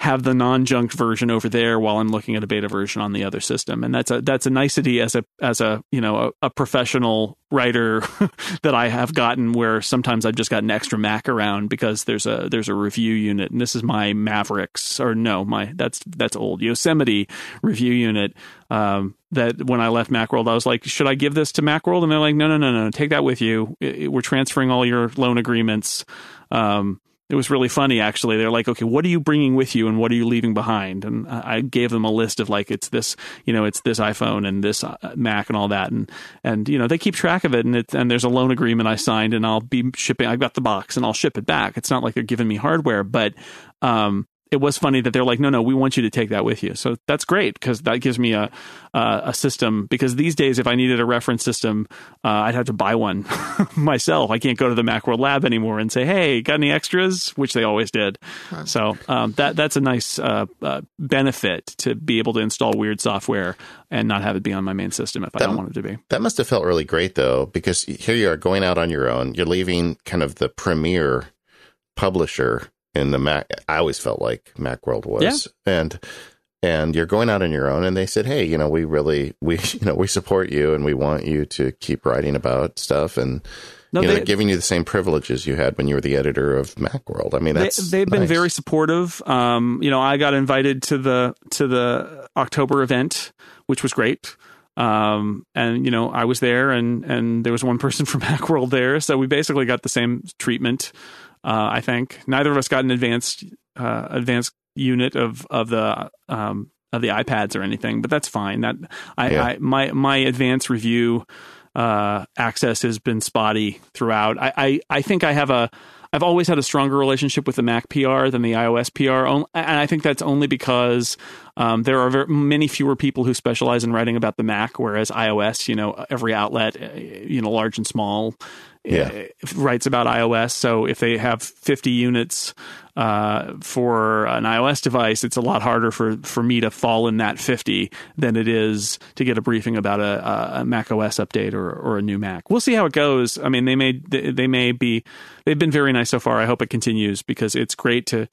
have the non-junked version over there while I'm looking at a beta version on the other system. And that's a that's a nicety as a as a you know a, a professional writer that I have gotten where sometimes I've just got an extra Mac around because there's a there's a review unit and this is my Mavericks or no my that's that's old Yosemite review unit um, that when I left Macworld I was like should I give this to Macworld and they're like no no no no take that with you we're transferring all your loan agreements um, it was really funny actually. They're like okay what are you bringing with you and what are you leaving behind? And i gave them a list of like it's this you know it's this iphone and this uh, mac and all that. And and you know they keep track of it and it and there's a loan agreement i signed and i'll be shipping i've got the box and i'll ship it back. It's not like they're giving me hardware but um it was funny that they're like, no, no, we want you to take that with you. So that's great because that gives me a uh, a system. Because these days, if I needed a reference system, uh, I'd have to buy one myself. I can't go to the MacWorld Lab anymore and say, hey, got any extras? Which they always did. Huh. So um, that that's a nice uh, uh, benefit to be able to install weird software and not have it be on my main system if that, I don't want it to be. That must have felt really great though, because here you are going out on your own. You're leaving kind of the premier publisher in the Mac. I always felt like Macworld was, yeah. and and you're going out on your own. And they said, hey, you know, we really we you know we support you and we want you to keep writing about stuff and. No, you know, they, giving you the same privileges you had when you were the editor of Macworld. I mean, that's they, have nice. been very supportive. Um, you know, I got invited to the to the October event, which was great. Um, and you know, I was there, and and there was one person from Macworld there, so we basically got the same treatment. Uh, I think neither of us got an advanced uh, advanced unit of of the um, of the iPads or anything, but that's fine. That I, yeah. I my my advanced review uh, access has been spotty throughout. I, I I think I have a I've always had a stronger relationship with the Mac PR than the iOS PR, and I think that's only because um, there are very, many fewer people who specialize in writing about the Mac, whereas iOS, you know, every outlet, uh, you know, large and small, yeah. Uh, writes about iOS. So if they have 50 units uh, for an iOS device, it's a lot harder for, for me to fall in that 50 than it is to get a briefing about a, a Mac OS update or, or a new Mac. We'll see how it goes. I mean, they may they may be they've been very nice so far. I hope it continues because it's great to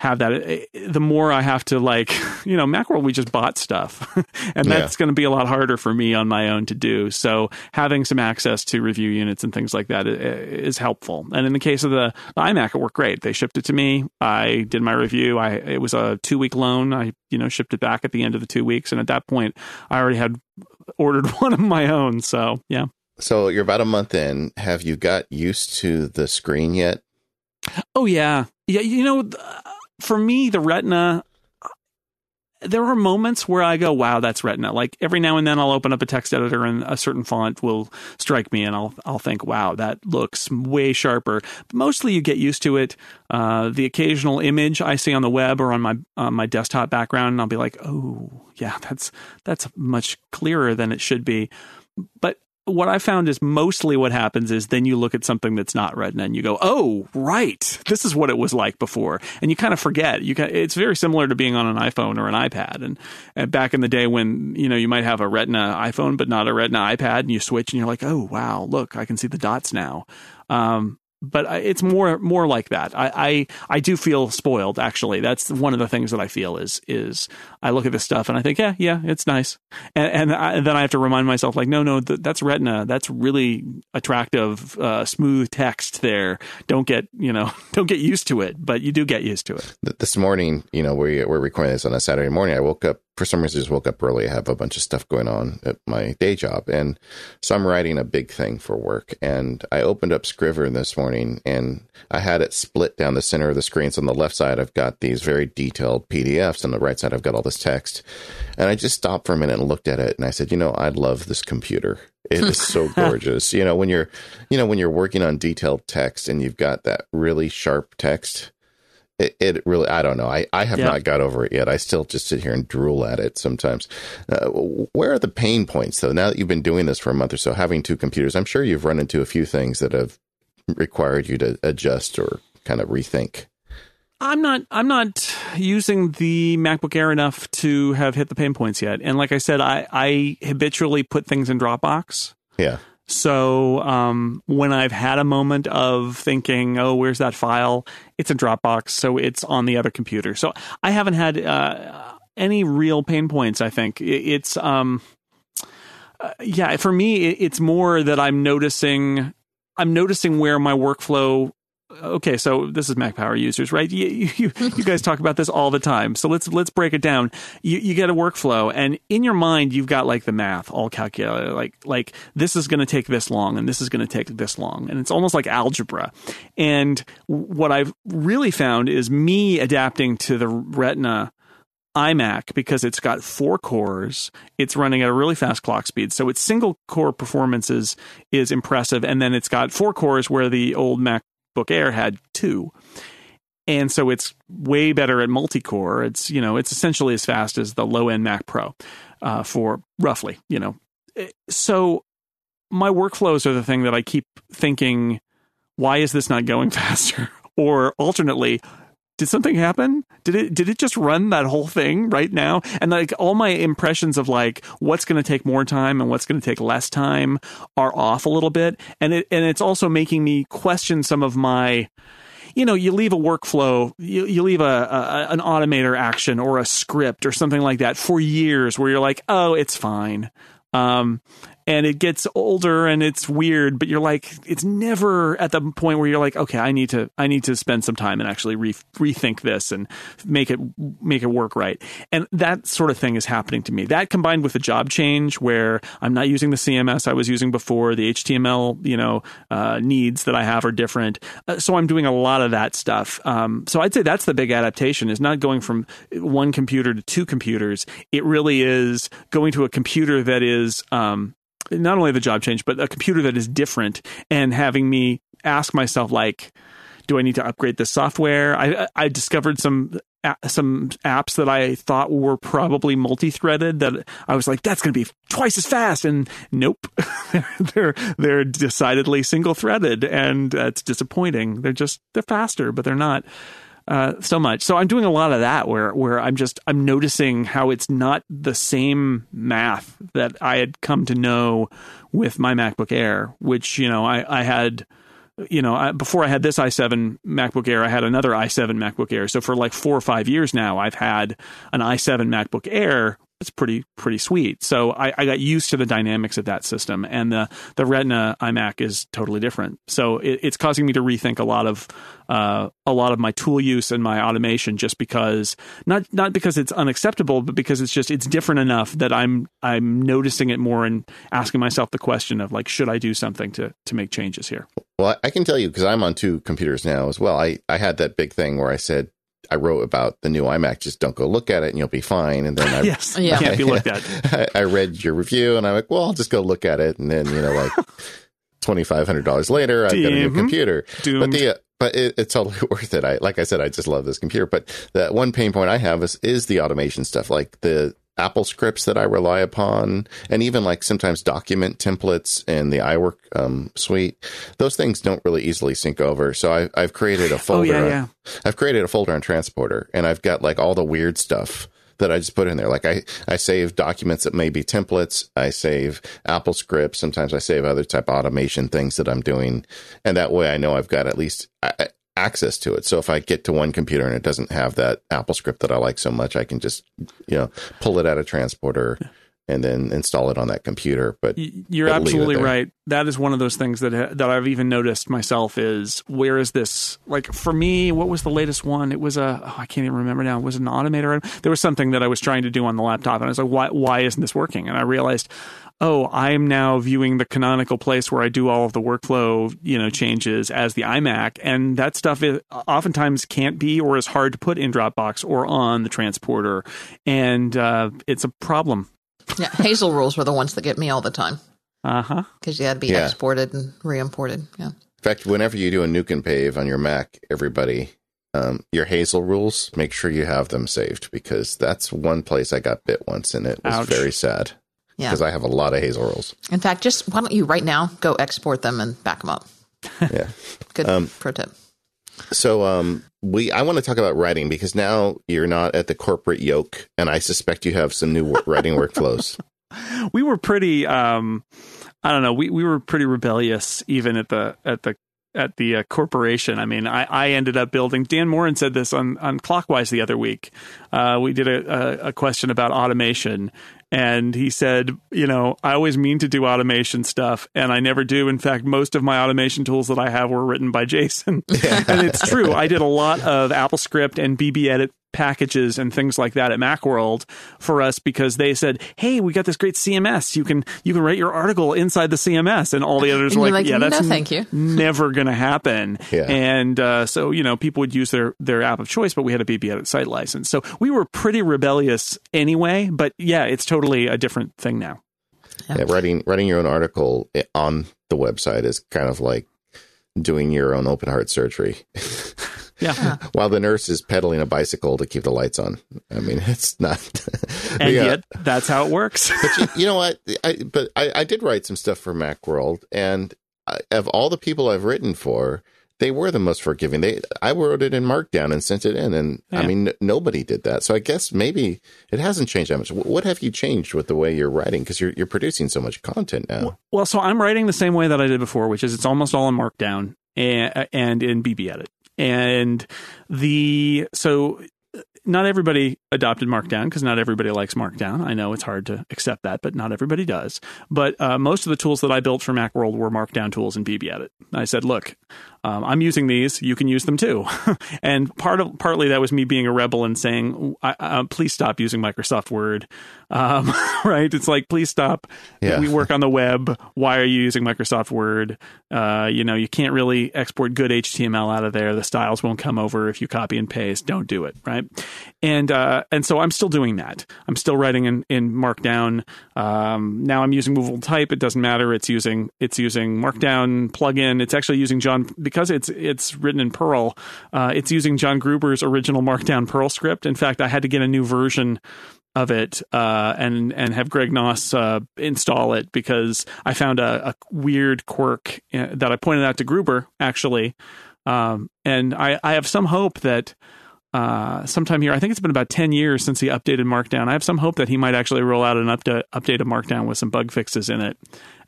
have that. The more I have to like, you know, Macworld, we just bought stuff, and that's yeah. going to be a lot harder for me on my own to do. So having some access to review units and things like that is helpful. And in the case of the, the iMac, it worked great. They shipped it to me. I did my review. I it was a two week loan. I you know shipped it back at the end of the two weeks, and at that point, I already had ordered one of my own. So yeah. So you're about a month in. Have you got used to the screen yet? Oh yeah, yeah. You know, for me, the Retina. There are moments where I go, "Wow, that's Retina." Like every now and then, I'll open up a text editor and a certain font will strike me, and I'll I'll think, "Wow, that looks way sharper." But mostly, you get used to it. Uh, the occasional image I see on the web or on my on my desktop background, and I'll be like, "Oh, yeah, that's that's much clearer than it should be." But what I found is mostly what happens is then you look at something that's not Retina and you go, "Oh, right, this is what it was like before," and you kind of forget. You can, it's very similar to being on an iPhone or an iPad. And, and, back in the day when you know you might have a Retina iPhone but not a Retina iPad, and you switch and you're like, "Oh, wow, look, I can see the dots now." Um, but it's more more like that. I, I, I do feel spoiled. Actually, that's one of the things that I feel is is I look at this stuff and I think, yeah, yeah, it's nice, and and, I, and then I have to remind myself, like, no, no, th- that's Retina. That's really attractive, uh, smooth text there. Don't get you know, don't get used to it, but you do get used to it. This morning, you know, we we're recording this on a Saturday morning. I woke up for some reason, I just woke up early. I have a bunch of stuff going on at my day job. And so I'm writing a big thing for work. And I opened up Scrivener this morning and I had it split down the center of the screen. So on the left side, I've got these very detailed PDFs. On the right side, I've got all this text. And I just stopped for a minute and looked at it. And I said, you know, I love this computer. It is so gorgeous. you know, when you're, you know, when you're working on detailed text and you've got that really sharp text, it, it, really i don't know i, I have yeah. not got over it yet i still just sit here and drool at it sometimes uh, where are the pain points though now that you've been doing this for a month or so having two computers i'm sure you've run into a few things that have required you to adjust or kind of rethink I'm not I'm not using the MacBook Air enough to have hit the pain points yet. And like I said, I, I habitually put things in Dropbox. Yeah. So um, when I've had a moment of thinking, "Oh, where's that file?" It's a Dropbox, so it's on the other computer. So I haven't had uh, any real pain points. I think it's um, uh, yeah. For me, it's more that I'm noticing. I'm noticing where my workflow okay, so this is Mac Power users, right? You, you, you, guys talk about this all the time. So let's let's break it down. You, you get a workflow, and in your mind, you've got like the math all calculated. Like like this is going to take this long, and this is going to take this long, and it's almost like algebra. And what I've really found is me adapting to the Retina iMac because it's got four cores. It's running at a really fast clock speed. So its single core performance is, is impressive. And then it's got four cores where the old Mac MacBook Air had two. And so it's way better at multi-core. It's you know it's essentially as fast as the low-end Mac Pro uh, for roughly you know. So my workflows are the thing that I keep thinking, why is this not going faster? or alternately, did something happen? Did it did it just run that whole thing right now? And like all my impressions of like what's going to take more time and what's going to take less time are off a little bit. And it and it's also making me question some of my you know, you leave a workflow, you, you leave a, a, an automator action or a script or something like that for years where you're like, oh, it's fine. Um, and it gets older and it's weird, but you're like, it's never at the point where you're like, okay, I need to, I need to spend some time and actually re- rethink this and make it, make it work right. And that sort of thing is happening to me. That combined with a job change where I'm not using the CMS I was using before, the HTML, you know, uh, needs that I have are different. Uh, so I'm doing a lot of that stuff. Um, so I'd say that's the big adaptation is not going from one computer to two computers. It really is going to a computer that is, um, not only the job change, but a computer that is different and having me ask myself like, do I need to upgrade the software? I I discovered some some apps that I thought were probably multi-threaded that I was like, that's going to be twice as fast, and nope, they're they're decidedly single-threaded, and uh, it's disappointing. They're just they're faster, but they're not uh, so much. So I'm doing a lot of that where where I'm just I'm noticing how it's not the same math that I had come to know with my MacBook Air, which you know I I had you know, I, before I had this i7 MacBook Air, I had another i7 MacBook Air. So for like four or five years now, I've had an i7 MacBook Air it's pretty pretty sweet. So I, I, got used to the dynamics of that system, and the the Retina iMac is totally different. So it, it's causing me to rethink a lot of uh, a lot of my tool use and my automation, just because not not because it's unacceptable, but because it's just it's different enough that I'm I'm noticing it more and asking myself the question of like, should I do something to to make changes here? Well, I can tell you because I'm on two computers now as well. I I had that big thing where I said I wrote about the new iMac. Just don't go look at it, and you'll be fine. And then I, yes, yeah. can't be looked at. I, I, read your review, and I'm like, well, I'll just go look at it. And then you know, like twenty five hundred dollars later, I've got a new computer. Doomed. But the uh, but it, it's totally worth it. I like I said, I just love this computer. But the one pain point I have is is the automation stuff, like the Apple scripts that I rely upon, and even like sometimes document templates and the iWork um, suite. Those things don't really easily sync over. So I, I've created a folder. oh, yeah, yeah. I've created a folder on Transporter, and I've got like all the weird stuff that I just put in there. Like I, I save documents that may be templates. I save Apple scripts. Sometimes I save other type automation things that I'm doing. And that way I know I've got at least, I, access to it. So if I get to one computer and it doesn't have that Apple script that I like so much, I can just you know pull it out of transporter and then install it on that computer. But you're absolutely right. That is one of those things that that I've even noticed myself is where is this? Like for me, what was the latest one? It was a oh, I can't even remember now. It was an automator. There was something that I was trying to do on the laptop, and I was like, why why isn't this working? And I realized oh, I'm now viewing the canonical place where I do all of the workflow, you know, changes as the iMac, and that stuff is, oftentimes can't be or is hard to put in Dropbox or on the transporter, and uh, it's a problem. Yeah, Hazel rules were the ones that get me all the time. Uh huh. Because you had to be yeah. exported and re-imported. Yeah. In fact, whenever you do a nuke and pave on your Mac, everybody um, your Hazel rules, make sure you have them saved because that's one place I got bit once and it was Ouch. very sad. Yeah. Because I have a lot of Hazel rules. In fact, just why don't you right now go export them and back them up? Yeah. Good um, pro tip. So um, we I want to talk about writing because now you're not at the corporate yoke, and I suspect you have some new writing workflows. We were pretty um, I don't know, we, we were pretty rebellious even at the at the at the uh, corporation. I mean, I, I ended up building. Dan Moren said this on, on Clockwise the other week. Uh, we did a, a, a, question about automation, and he said, you know, I always mean to do automation stuff, and I never do. In fact, most of my automation tools that I have were written by Jason, and it's true. I did a lot of AppleScript and BB Edit packages and things like that at Macworld for us because they said, "Hey, we got this great CMS. You can you can write your article inside the CMS." And all the others were like, like, "Yeah, that's no, thank you. never going to happen." Yeah. And uh, so you know, people would use their their app of choice, but we had a BB Edit site license, so we were pretty rebellious anyway. But yeah, it's totally a different thing now. Yeah. yeah, writing writing your own article on the website is kind of like doing your own open heart surgery. Yeah. While the nurse is pedaling a bicycle to keep the lights on. I mean, it's not. and yeah. yet, that's how it works. but you, you, know what? I, but I, I did write some stuff for Macworld, and I, of all the people I've written for, they were the most forgiving. They, I wrote it in Markdown and sent it in, and yeah. I mean, n- nobody did that. So I guess maybe it hasn't changed that much. What have you changed with the way you're writing? Because you're you're producing so much content now. Well, so I'm writing the same way that I did before, which is it's almost all in Markdown and, and in BB Edit. And the so not everybody adopted Markdown because not everybody likes Markdown. I know it's hard to accept that, but not everybody does. But uh, most of the tools that I built for Macworld were Markdown tools in BBEdit. I said, look, um, I'm using these. You can use them too. and part of partly that was me being a rebel and saying, I, I, please stop using Microsoft Word. Um, right? It's like, please stop. Yeah. We work on the web. Why are you using Microsoft Word? Uh, you know, you can't really export good HTML out of there. The styles won't come over if you copy and paste. Don't do it. Right? And uh, and so I'm still doing that. I'm still writing in in Markdown. Um, now I'm using movable type. It doesn't matter. It's using it's using Markdown plugin. It's actually using John because it's it's written in Perl. Uh, it's using John Gruber's original Markdown Perl script. In fact, I had to get a new version of it uh, and and have Greg Knauss uh, install it because I found a, a, weird quirk uh, that I pointed out to Gruber actually, um, and I, I have some hope that uh, sometime here. I think it's been about 10 years since he updated Markdown. I have some hope that he might actually roll out an of Markdown with some bug fixes in it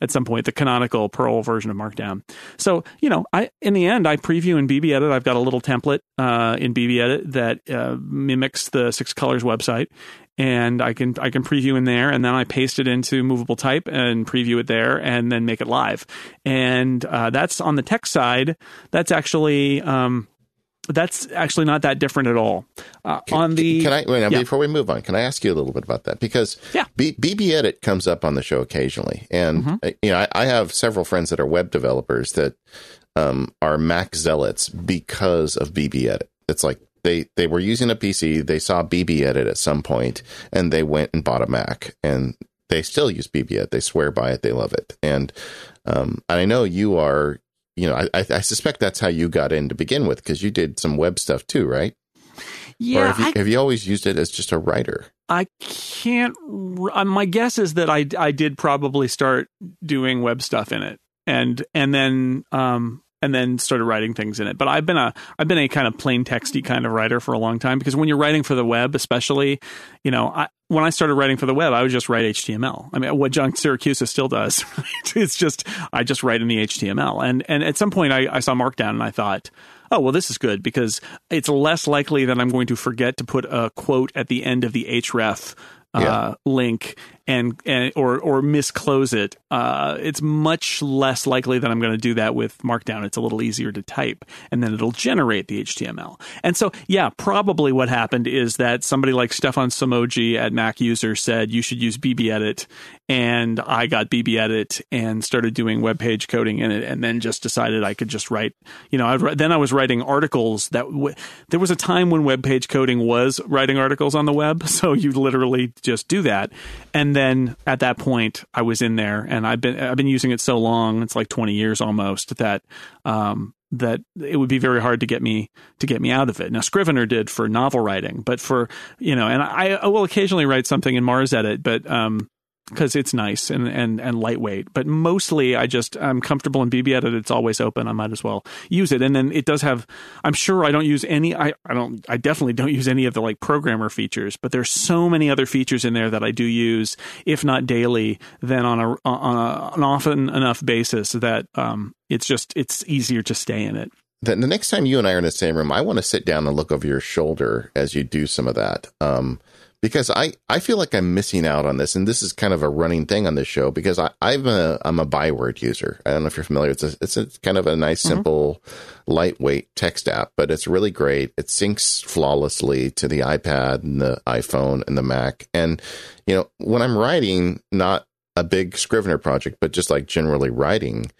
at some point, the canonical Perl version of Markdown. So, you know, I in the end, I preview in BB Edit. I've got a little template uh, in BB Edit that uh, mimics the Six Colors website. And I can I can preview in there, and then I paste it into movable type and preview it there, and then make it live. And uh, that's on the text side. That's actually um, that's actually not that different at all. Uh, can, on the can I wait, now, yeah. before we move on? Can I ask you a little bit about that because yeah. B, BB Edit comes up on the show occasionally, and mm-hmm. Uh, you know I, I, have several friends that are web developers that um, are Mac zealots because of BB Edit. It's like they they were using a PC, they saw BB Edit at some point, and they went and bought a Mac, and they still use BB Edit. They swear by it, they love it, and um, I know you are you know, I, I suspect that's how you got in to begin with because you did some web stuff too, right? Yeah. Or have you, I, have you always used it as just a writer? I can't. Uh, my guess is that I I did probably start doing web stuff in it, and and then um and then started writing things in it. But I've been a I've been a kind of plain texty kind of writer for a long time because when you're writing for the web, especially, you know, I, when I started writing for the web, I would just write HTML. I mean, what John Siracusa still does, right? it's just I just write in the HTML. And and at some point, I, I saw Markdown and I thought, oh well, this is good because it's less likely that I'm going to forget to put a quote at the end of the href uh, yeah. link and, and or or misclose it, uh, it's much less likely that I'm going to do that with Markdown. It's a little easier to type, and then it'll generate the HTML. And so, yeah, probably what happened is that somebody like Stephan Somogyi at Mac User said you should use BBEdit, and I got BBEdit and started doing web page coding in it, and then just decided I could just write. You know, I'd, then I was writing articles that w- there was a time when web page coding was writing articles on the web, so you literally just do that, and then at that point I was in there and I've been I've been using it so long it's like 20 years almost that um, that it would be very hard to get me to get me out of it. Now Scrivener did for novel writing, but for you know, and I, I will occasionally write something in MarsEdit, but um, because it's nice and, and, and lightweight. But mostly, I just I'm comfortable in BB Edit. It's always open. I might as well use it. And then it does have. I'm sure I don't use any. I, I don't. I definitely don't use any of the like programmer features. But there's so many other features in there that I do use, if not daily, then on a on a, an often enough basis that um it's just it's easier to stay in it. The, the next time you and I are in the same room, I want to sit down and look over your shoulder as you do some of that. Um, because I, I feel like I'm missing out on this, and this is kind of a running thing on this show because I, I'm a I'm a byword user. I don't know if you're familiar. It's a, it's a kind of a nice, mm-hmm. simple, lightweight text app, but it's really great. It syncs flawlessly to the iPad and the iPhone and the Mac. And you know, when I'm writing, not a big Scrivener project, but just like generally writing,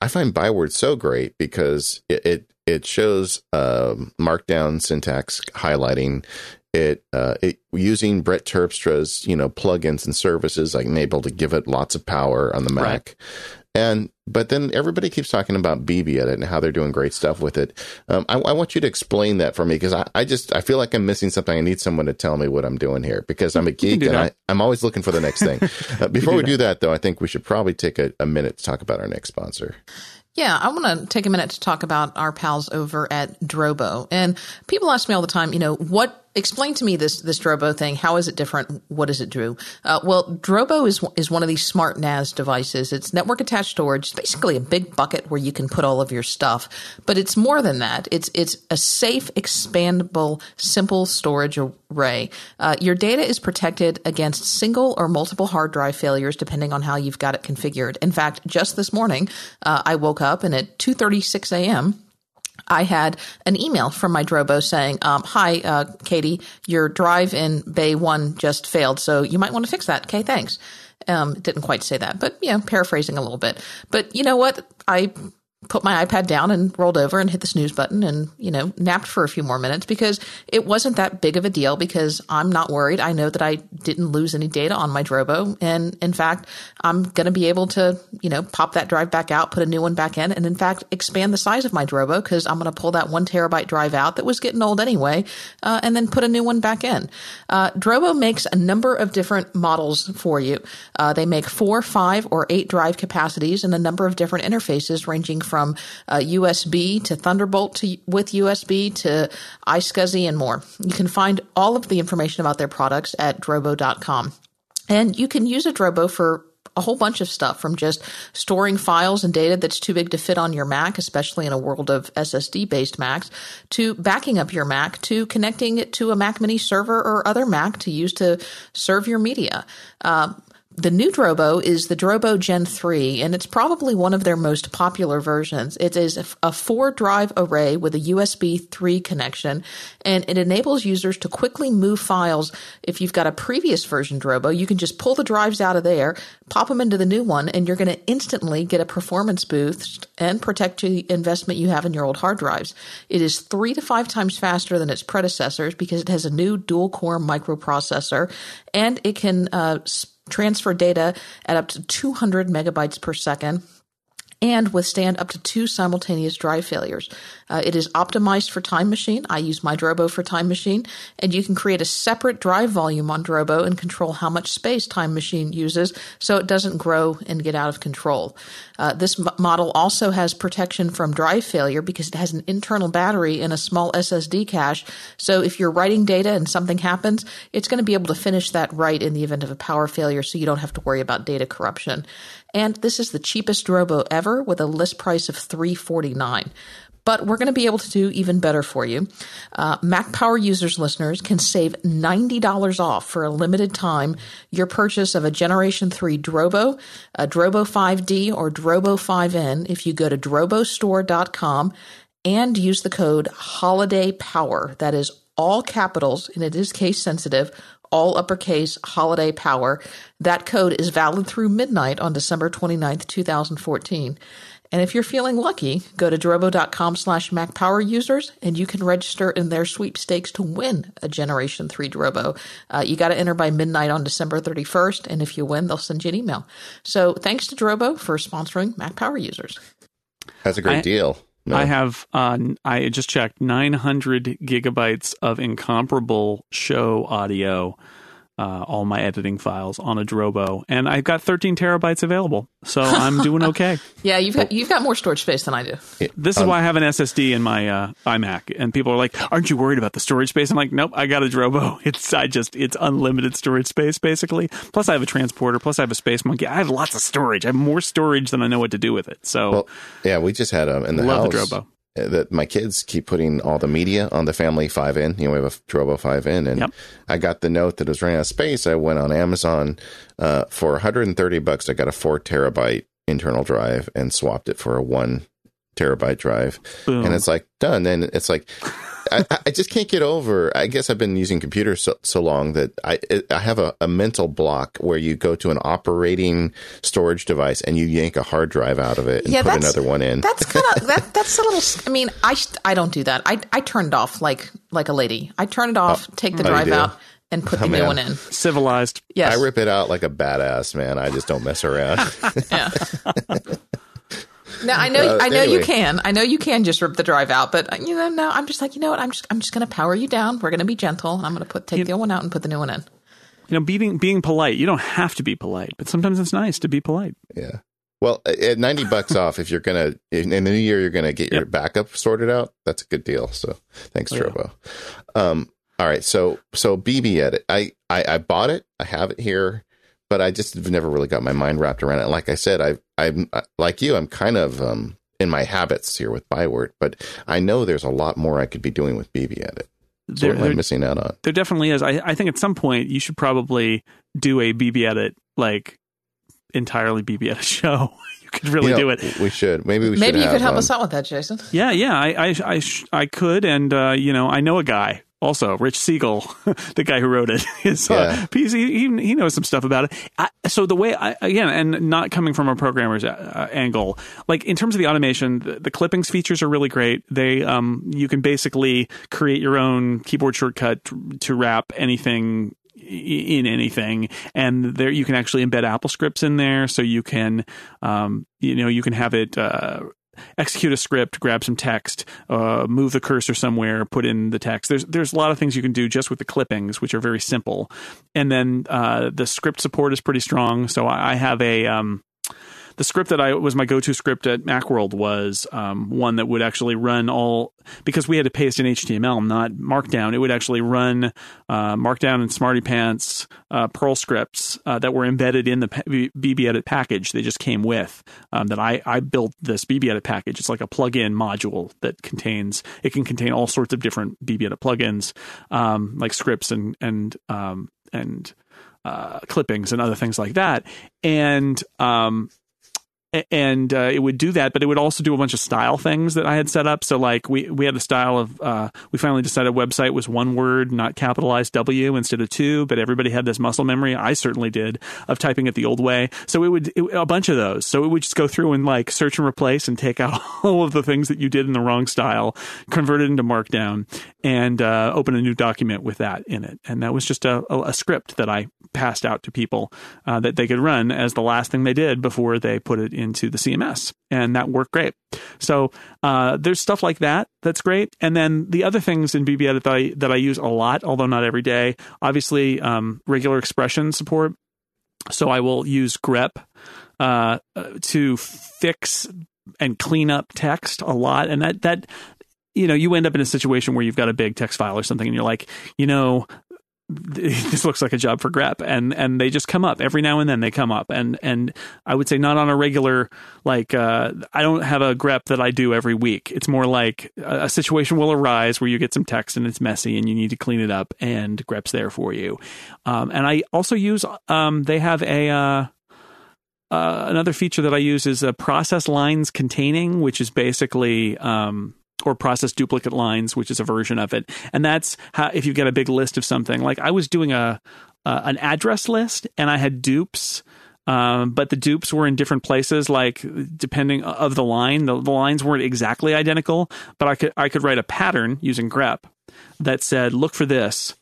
I find Byword so great because it, it it shows um, markdown syntax highlighting it, uh, it using Brett Terpstra's you know plugins and services. I'm able to give it lots of power on the Mac, right. and but then everybody keeps talking about BB Edit and how they're doing great stuff with it. Um, I, I, want you to explain that for me because I, I, just I feel like I'm missing something. I need someone to tell me what I'm doing here because I'm a geek and I, am always looking for the next thing. Uh, before we do that, though, I think we should probably take a, a minute to talk about our next sponsor. Yeah, I want to take a minute to talk about our pals over at Drobo. And people ask me all the time, you know, what explain to me this this Drobo thing. How is it different? What is it, Drew? Uh, well, Drobo is is one of these smart NAS devices. It's network attached storage. It's basically a big bucket where you can put all of your stuff. But it's more than that. It's it's a safe, expandable, simple storage array. Uh, your data is protected against single or multiple hard drive failures, depending on how you've got it configured. In fact, just this morning, uh, I woke up and at 2:36 a.m. I had an email from my Drobo saying, um, "Hi, uh, Katie, your drive in Bay One just failed, so you might want to fix that." Okay, thanks. Um, didn't quite say that, but you know, paraphrasing a little bit. But you know what? I put my iPad down and rolled over and hit the snooze button and, you know, napped for a few more minutes because it wasn't that big of a deal because I'm not worried. I know that I didn't lose any data on my Drobo. And in fact, I'm going to be able to, you know, pop that drive back out, put a new one back in, and in fact, expand the size of my Drobo because I'm going to pull that one terabyte drive out that was getting old anyway, uh, and then put a new one back in. Uh, Drobo makes a number of different models for you. Uh, they make four, five, or eight drive capacities and a number of different interfaces ranging from uh, USB to Thunderbolt to with USB to iSCSI and more. You can find all of the information about their products at drobo.com. And you can use a Drobo for a whole bunch of stuff from just storing files and data that's too big to fit on your Mac, especially in a world of SSD based Macs, to backing up your Mac, to connecting it to a Mac Mini server or other Mac to use to serve your media. Uh, the new Drobo is the Drobo Gen 3, and it's probably one of their most popular versions. It is a four drive array with a USB 3 connection, and it enables users to quickly move files. If you've got a previous version Drobo, you can just pull the drives out of there, pop them into the new one, and you're going to instantly get a performance boost and protect the investment you have in your old hard drives. It is three to five times faster than its predecessors because it has a new dual core microprocessor, and it can uh, transfer data at up to 200 megabytes per second and withstand up to two simultaneous drive failures. Uh, it is optimized for Time Machine. I use my Drobo for Time Machine, and you can create a separate drive volume on Drobo and control how much space Time Machine uses so it doesn't grow and get out of control. Uh, this m- model also has protection from drive failure because it has an internal battery and a small SSD cache. So if you're writing data and something happens, it's going to be able to finish that write in the event of a power failure so you don't have to worry about data corruption. And this is the cheapest Drobo ever with a list price of 349 but we're going to be able to do even better for you. Uh, Mac Power users listeners can save $90 off for a limited time your purchase of a Generation 3 Drobo, a Drobo 5D, or Drobo 5N if you go to drobostore.com and use the code Holiday Power. That is all capitals, and it is case sensitive, all uppercase holiday power. That code is valid through midnight on December 29th, 2014. And if you're feeling lucky, go to drobo.com slash MacPower users and you can register in their sweepstakes to win a Generation 3 Drobo. Uh, you got to enter by midnight on December 31st, and if you win, they'll send you an email. So thanks to Drobo for sponsoring MacPower users. That's a great I, deal. No. I have, uh, I just checked 900 gigabytes of incomparable show audio uh, all my editing files on a Drobo, and I've got 13 terabytes available, so I'm doing okay. yeah, you've got you've got more storage space than I do. This is um, why I have an SSD in my uh, iMac, and people are like, "Aren't you worried about the storage space?" I'm like, "Nope, I got a Drobo. It's I just it's unlimited storage space basically. Plus, I have a transporter. Plus, I have a Space Monkey. I have lots of storage. I have more storage than I know what to do with it. So, well, yeah, we just had um in the love house. The Drobo that my kids keep putting all the media on the family 5N. You know, we have a Drobo 5N. And yep. I got the note that it was running out of space. I went on Amazon uh, for 130 bucks. I got a four terabyte internal drive and swapped it for a one terabyte drive. Boom. And it's like done. And it's like, I, I, just can't get over. I guess I've been using computers so, so long that I I have a, a, mental block where you go to an operating storage device and you yank a hard drive out of it and yeah, put another one in. That's kind of that. That's a little. I mean, I I don't do that. I I turn it off like like a lady. I turn it off, oh, take the oh, drive out, and put oh, the man. new one in. Civilized. Yes. I rip it out like a badass man. I just don't mess around. yeah. No, I know, uh, I know anyway. you can. I know you can just rip the drive out, but you know, no, I'm just like, you know what? I'm just, I'm just going to power you down. We're going to be gentle, and I'm going to put take you the old one out and put the new one in. You know, being being polite. You don't have to be polite, but sometimes it's nice to be polite. Yeah. Well, at 90 bucks off, if you're going to, in the new year, you're going to get your yep. backup sorted out. That's a good deal. So thanks, oh, Drobo. Yeah. Um, all right. So, so BB Edit, I, I, I bought it. I have it here but I just have never really got my mind wrapped around it. Like I said, I, I'm like you, I'm kind of um, in my habits here with Byword, but I know there's a lot more I could be doing with BB Edit. So there, what am I missing out on? There definitely is. I, I think at some point you should probably do a BB Edit like entirely BB Edit show. you could really you know, do it. We should. Maybe we should. Maybe you could help um, us out with that, Jason. Yeah, yeah. I I I, I could, and uh, you know, I know a guy also Rich Siegel, the guy who wrote it, is uh, he, he knows some stuff about it. I, so the way I, again, and not coming from a programmer's uh, angle, like in terms of the automation, the, the, clippings features are really great. They um, you can basically create your own keyboard shortcut to, to wrap anything in anything and there you can actually embed apple scripts in there so you can um, you know you can have it uh, execute a script, grab some text, uh, move the cursor somewhere, put in the text. There's there's a lot of things you can do just with the clippings, which are very simple. And then uh, the script support is pretty strong. So I have a um, the script that I was my go to script at MacWorld was um, one that would actually run all because we had to paste in HTML, not Markdown. It would actually run uh, Markdown and Smarty Pants uh, Perl scripts uh, that were embedded in the BBEdit package. They just came with um, that. I I built this BBEdit package. It's like a plugin module that contains it can contain all sorts of different BBEdit plugins, um, like scripts and and um, and uh, clippings and other things like that. And um, and uh, it would do that, but it would also do a bunch of style things that I had set up. So like we we had the style of uh, we finally decided website was one word, not capitalized W instead of two, but everybody had this muscle memory. I certainly did of typing it the old way. So it would it, a bunch of those. So it would just go through and like search and replace and take out all of the things that you did in the wrong style, convert it into Markdown, and uh, open a new document with that in it. And that was just a, a, a script that I passed out to people uh, that they could run as the last thing they did before they put it into the CMS, and that worked great. So uh, there's stuff like that that's great, and then the other things in BBEdit that I that I use a lot, although not every day. Obviously, um, regular expression support. So I will use grep uh, to fix and clean up text a lot, and that that you know you end up in a situation where you've got a big text file or something and you're like you know this looks like a job for grep and and they just come up. Every now and then they come up. And and i would say not on a regular like uh, i don't have a grep that i do every week. It's more like a, a, situation will arise where you get some text and it's messy and you need to clean it up and grep's there for you. Um, and i also use um, they have a uh, uh, another feature that I use is a process lines containing, which is basically um, or process duplicate lines, which is a version of it. And that's how if you get a big list of something. Like I was doing a uh, an address list, and I had dupes. Um, but the dupes were in different places, like depending of the line. The, the lines weren't exactly identical, but I could I could write a pattern using grep that said, "Look for this,"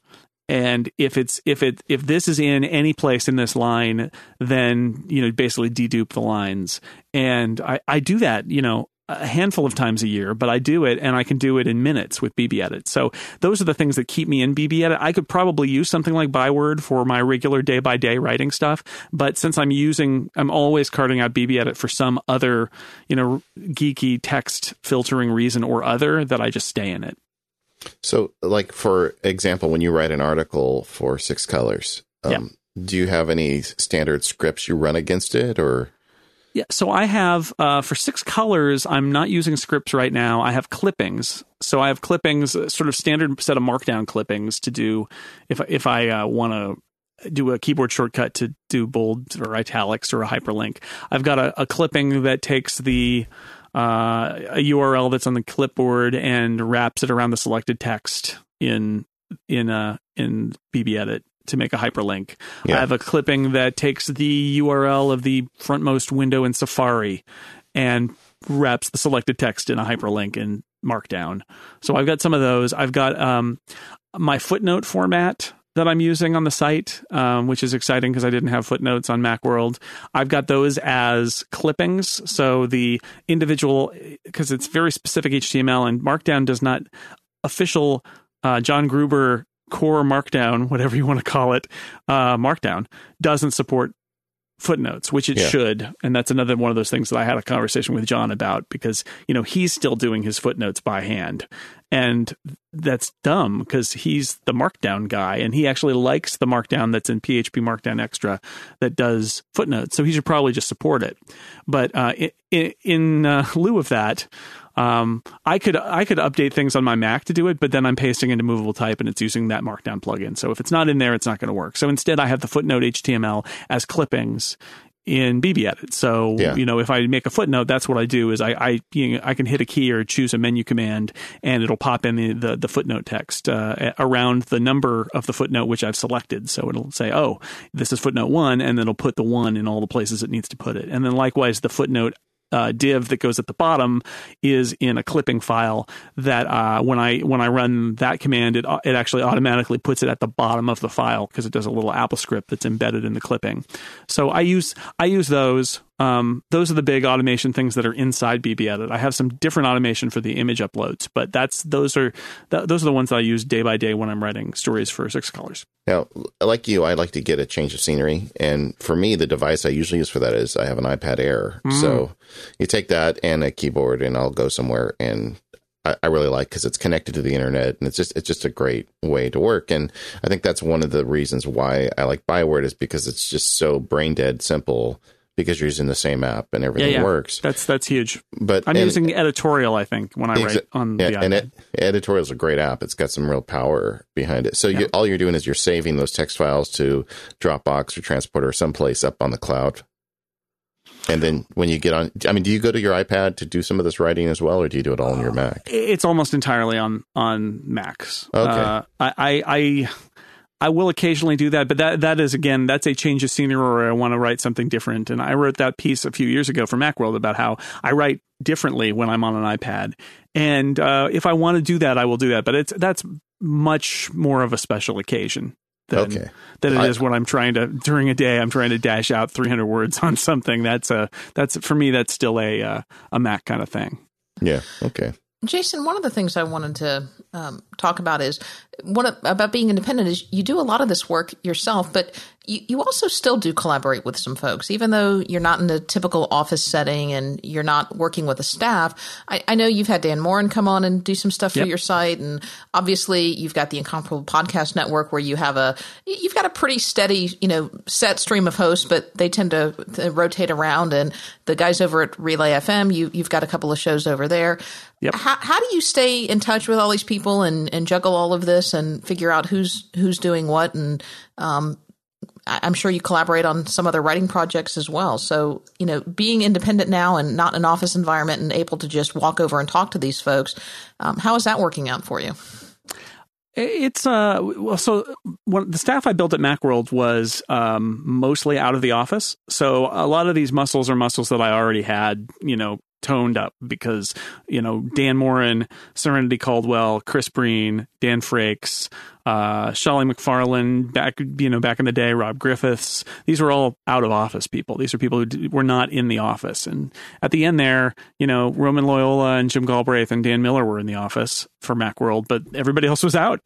and if it's if it if this is in any place in this line then you know basically dedupe the lines and i i do that you know a handful of times a year, but I do it and I can do it in minutes with BBEdit. So those are the things that keep me in BBEdit. I could probably use something like Byword for my regular day by day writing stuff, but since I'm using, I'm always carting out BBEdit for some other, you know, geeky text filtering reason or other that I just stay in it. So, like for example, when you write an article for Six Colors, um, yeah. do you have any standard scripts you run against it, or yeah, so I have uh, for six colors. I'm not using scripts right now. I have clippings. So I have clippings, uh, sort of standard set of Markdown clippings to do if if I uh, want to do a keyboard shortcut to do bold or italics or a hyperlink. I've got a, a clipping that takes the uh, a URL that's on the clipboard and wraps it around the selected text in in uh, in BBEdit to make a hyperlink. Yeah. I have a clipping that takes the URL of the frontmost window in Safari and wraps the selected text in a hyperlink in Markdown. So I've got some of those. I've got um, my footnote format that I'm using on the site, um, which is exciting because I didn't have footnotes on Macworld. I've got those as clippings. So the individual, because it's very specific HTML and Markdown does not official uh, John Gruber core markdown, whatever you want to call it, uh, markdown doesn't support footnotes, which it yeah. should. And that's another one of those things that I had a conversation with John about because, you know, he's still doing his footnotes by hand. And that's dumb because he's the markdown guy and he actually likes the markdown that's in PHP Markdown Extra that does footnotes. So he should probably just support it. But uh, in, in uh, lieu of that, um, I could I could update things on my Mac to do it, but then I'm pasting into movable type and it's using that Markdown plugin. So if it's not in there, it's not going to work. So instead, I have the footnote HTML as clippings in BBEdit. So yeah. you know, if I make a footnote, that's what I do. Is I I you know, I can hit a key or choose a menu command, and it'll pop in the the, the footnote text uh, around the number of the footnote which I've selected. So it'll say, oh, this is footnote one, and then it'll put the one in all the places it needs to put it. And then likewise, the footnote uh, div that goes at the bottom is in a clipping file that uh, when I when I run that command, it it actually automatically puts it at the bottom of the file because it does a little Apple script that's embedded in the clipping. So I use I use those um, those are the big automation things that are inside BB Edit. I have some different automation for the image uploads, but that's those are th- those are the ones that I use day by day when I'm writing stories for Six Colors. Now, like you, I like to get a change of scenery, and for me, the device I usually use for that is I have an iPad Air. Mm. So you take that and a keyboard, and I'll go somewhere and I, really like because it's connected to the internet and it's just it's just a great way to work. And I think that's one of the reasons why I like Byword is because it's just so brain dead simple because you're using the same app and everything yeah, yeah. works. That's that's huge. But I'm and, using editorial, I think, when I exa- write on yeah, the iPad. And it, editorial is a great app. It's got some real power behind it. So you, all you're doing is you're saving those text files to Dropbox or Transporter or someplace up on the cloud. And then when you get on, I mean, do you go to your iPad to do some of this writing as well, or do you do it all on your Mac? It's almost entirely on on Macs. Okay. Uh, I, I I will occasionally do that, but that that is again that's a change of scenery or I want to write something different. And I wrote that piece a few years ago for Macworld about how I write differently when I'm on an iPad. And uh, if I want to do that, I will do that. But it's that's much more of a special occasion than, okay. than it I, is when I'm trying to during a day I'm trying to dash out 300 words on something. That's a that's for me that's still a uh, a Mac kind of thing. Yeah. Okay. Jason, one of the things I wanted to um, talk about is what about being independent is you do a lot of this work yourself, but you, you also still do collaborate with some folks, even though you're not in a typical office setting and you're not working with a staff. I, I know you've had Dan Moren come on and do some stuff for yep. your site, and obviously you've got the Incomparable Podcast Network where you have a you've got a pretty steady you know set stream of hosts, but they tend to, to rotate around. And the guys over at Relay FM, you you've got a couple of shows over there. Yep. How, how do you stay in touch with all these people and, and juggle all of this and figure out who's who's doing what and um, I'm sure you collaborate on some other writing projects as well. So, you know, being independent now and not in an office environment and able to just walk over and talk to these folks, um, how is that working out for you? It's uh well so one, the staff I built at MacWorld was um, mostly out of the office. So a lot of these muscles are muscles that I already had, you know, toned up because you know Dan Moren, Serenity Caldwell, Chris Breen, Dan Frakes, uh, McFarland back you know back in the day, Rob Griffiths. These were all out of office people. These are people who were not in the office. And at the end there, you know, Roman Loyola and Jim Galbraith and Dan Miller were in the office for MacWorld, but everybody else was out.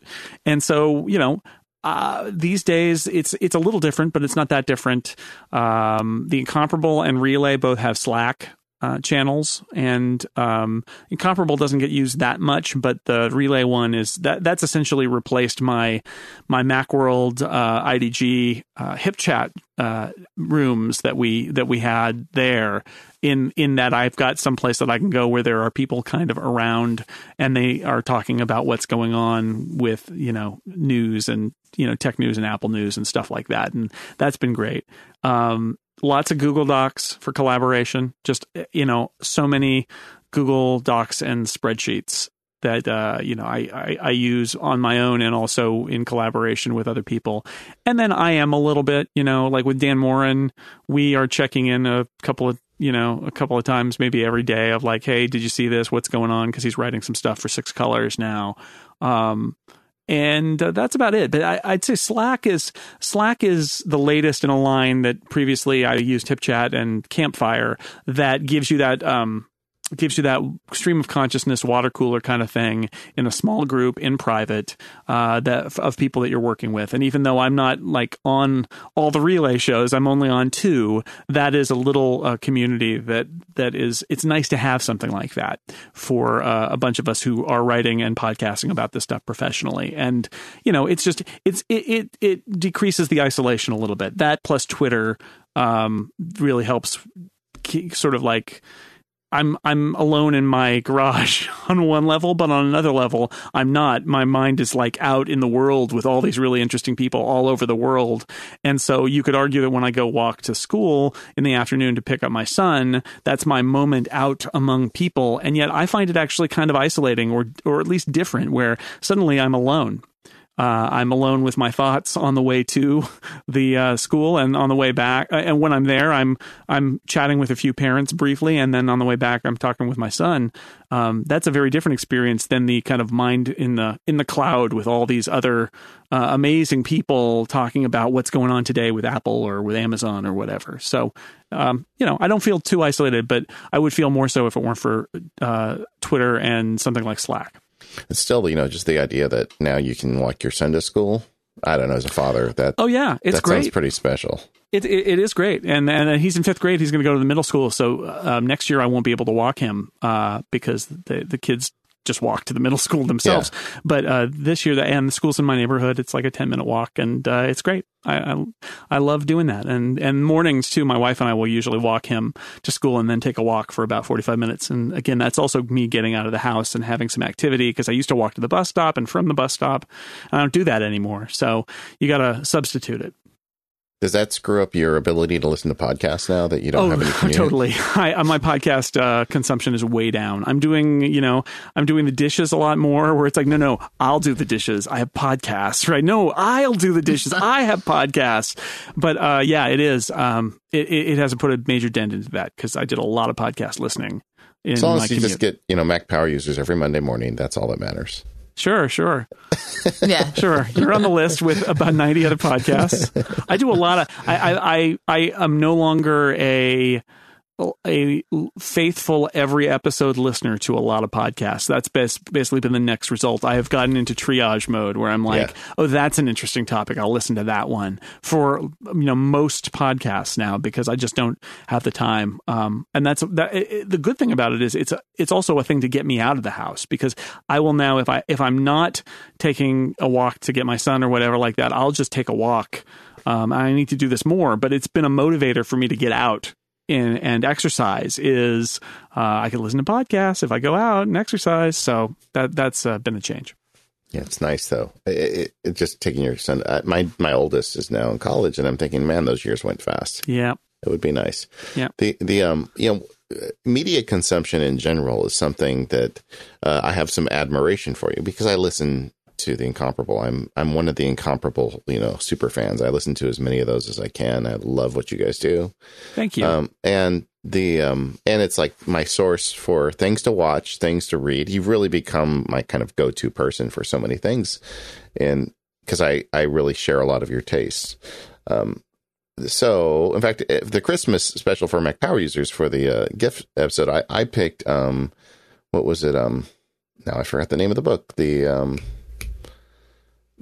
And so you know, uh, these days it's it's a little different, but it's not that different. Um, the incomparable and relay both have Slack uh, channels, and um, incomparable doesn't get used that much, but the relay one is that that's essentially replaced my my MacWorld uh, IDG uh, HipChat uh, rooms that we that we had there. In in that I've got some place that I can go where there are people kind of around, and they are talking about what's going on with you know news and you know tech news and Apple news and stuff like that, and that's been great. Um, lots of Google Docs for collaboration. Just you know, so many Google Docs and spreadsheets that uh, you know I, I, I use on my own and also in collaboration with other people. And then I am a little bit, you know, like with Dan Moren, we are checking in a couple of you know a couple of times, maybe every day, of like, hey, did you see this? What's going on? Because he's writing some stuff for Six Colors now. Um, and uh, that's about it. But I, would say Slack is Slack is the latest in a line that previously I used HipChat and Campfire that gives you that um, gives you that stream of consciousness water cooler kind of thing in a small group in private uh, that of people that you're working with. And even though I'm not like on all the relay shows, I'm only on two. That is a little uh, community that that is. It's nice to have something like that for uh, a bunch of us who are writing and podcasting about this stuff professionally. And you know, it's just it's it it, it decreases the isolation a little bit. That plus Twitter um, really helps sort of like I'm I'm alone in my garage on one level, but on another level, I'm not. My mind is like out in the world with all these really interesting people all over the world. And so you could argue that when I go walk to school in the afternoon to pick up my son, that's my moment out among people. And yet I find it actually kind of isolating or or at least different where suddenly I'm alone. Uh, I'm alone with my thoughts on the way to the uh, school and on the way back. Uh, and when I'm there, I'm I'm chatting with a few parents briefly, and then on the way back, I'm talking with my son. Um, that's a very different experience than the kind of mind in the in the cloud with all these other uh, amazing people talking about what's going on today with Apple or with Amazon or whatever. So, um, you know, I don't feel too isolated, but I would feel more so if it weren't for uh, Twitter and something like Slack. It's still, you know, just the idea that now you can walk your son to school. I don't know, as a father, that oh yeah, it's that great. sounds pretty special. It, it, it is great, and and he's in fifth grade. He's going to go to the middle school, so um, next year I won't be able to walk him uh, because the the kids just walk to the middle school themselves. Yeah. But uh, this year, and the schools in my neighborhood, it's like a ten minute walk, and uh, it's great. I, I, I love doing that, and and mornings too. My wife and I will usually walk him to school and then take a walk for about forty five minutes. And again, that's also me getting out of the house and having some activity because I used to walk to the bus stop and from the bus stop. I don't do that anymore, so you got to substitute it. Does that screw up your ability to listen to podcasts now that you don't oh, have any? Commute? Totally. I, uh, my podcast uh, consumption is way down. I'm doing, you know, I'm doing the dishes a lot more. Where it's like, no, no, I'll do the dishes. I have podcasts, right? No, I'll do the dishes. I have podcasts. But uh, yeah, it is. Um, it, it hasn't put a major dent into that because I did a lot of podcast listening. as long as you commute. just get, you know, Mac Power users every Monday morning, that's all that matters. Sure, sure. yeah. Sure. You're on the list with about 90 other podcasts. I do a lot of I I I, I am no longer a a faithful every episode listener to a lot of podcasts. That's best, basically been the next result. I have gotten into triage mode where I'm like, yeah. oh, that's an interesting topic. I'll listen to that one for you know most podcasts now because I just don't have the time. Um, and that's that. It, the good thing about it is it's a, it's also a thing to get me out of the house because I will now if I if I'm not taking a walk to get my son or whatever like that, I'll just take a walk. Um, I need to do this more, but it's been a motivator for me to get out in, and exercise is uh, I can listen to podcasts if I go out and exercise. So that that's uh, been a change. Yeah, it's nice though. It, it, it just taking your son. Uh, my my oldest is now in college, and I'm thinking, man, those years went fast. Yeah, it would be nice. Yeah. The the um you know media consumption in general is something that uh, I have some admiration for you because I listen to the incomparable. I'm I'm one of the incomparable, you know, super fans. I listen to as many of those as I can. I love what you guys do. Thank you. Um, and the um, and it's like my source for things to watch, things to read. You've really become my kind of go to person for so many things, and because I I really share a lot of your tastes. Um, so in fact, the Christmas special for Mac Power users for the uh, gift episode, I I picked um, what was it um. Now I forgot the name of the book. The um,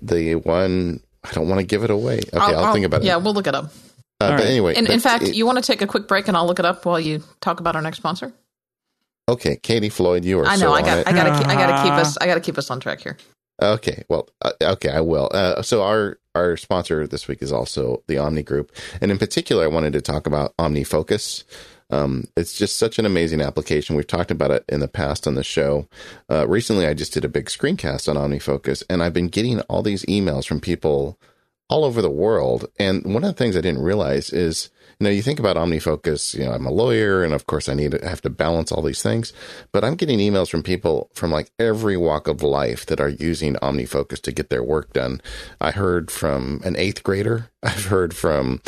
the one I don't want to give it away. Okay, I'll, I'll think about it. Yeah, we'll look it up. Uh, but right. anyway, in, in fact, it, you want to take a quick break, and I'll look it up while you talk about our next sponsor. Okay, Katie Floyd, you are. I know. So I got. I got to. I got to keep us. I got to keep us on track here. Okay. Well. Uh, okay. I will. Uh, so our our sponsor this week is also the Omni Group, and in particular, I wanted to talk about OmniFocus. Um, it's just such an amazing application. We've talked about it in the past on the show. Uh, recently, I just did a big screencast on OmniFocus, and I've been getting all these emails from people all over the world. And one of the things I didn't realize is know, you think about OmniFocus, you know, I'm a lawyer and of course I need to have to balance all these things, but I'm getting emails from people from like every walk of life that are using OmniFocus to get their work done. I heard from an eighth grader. I've heard from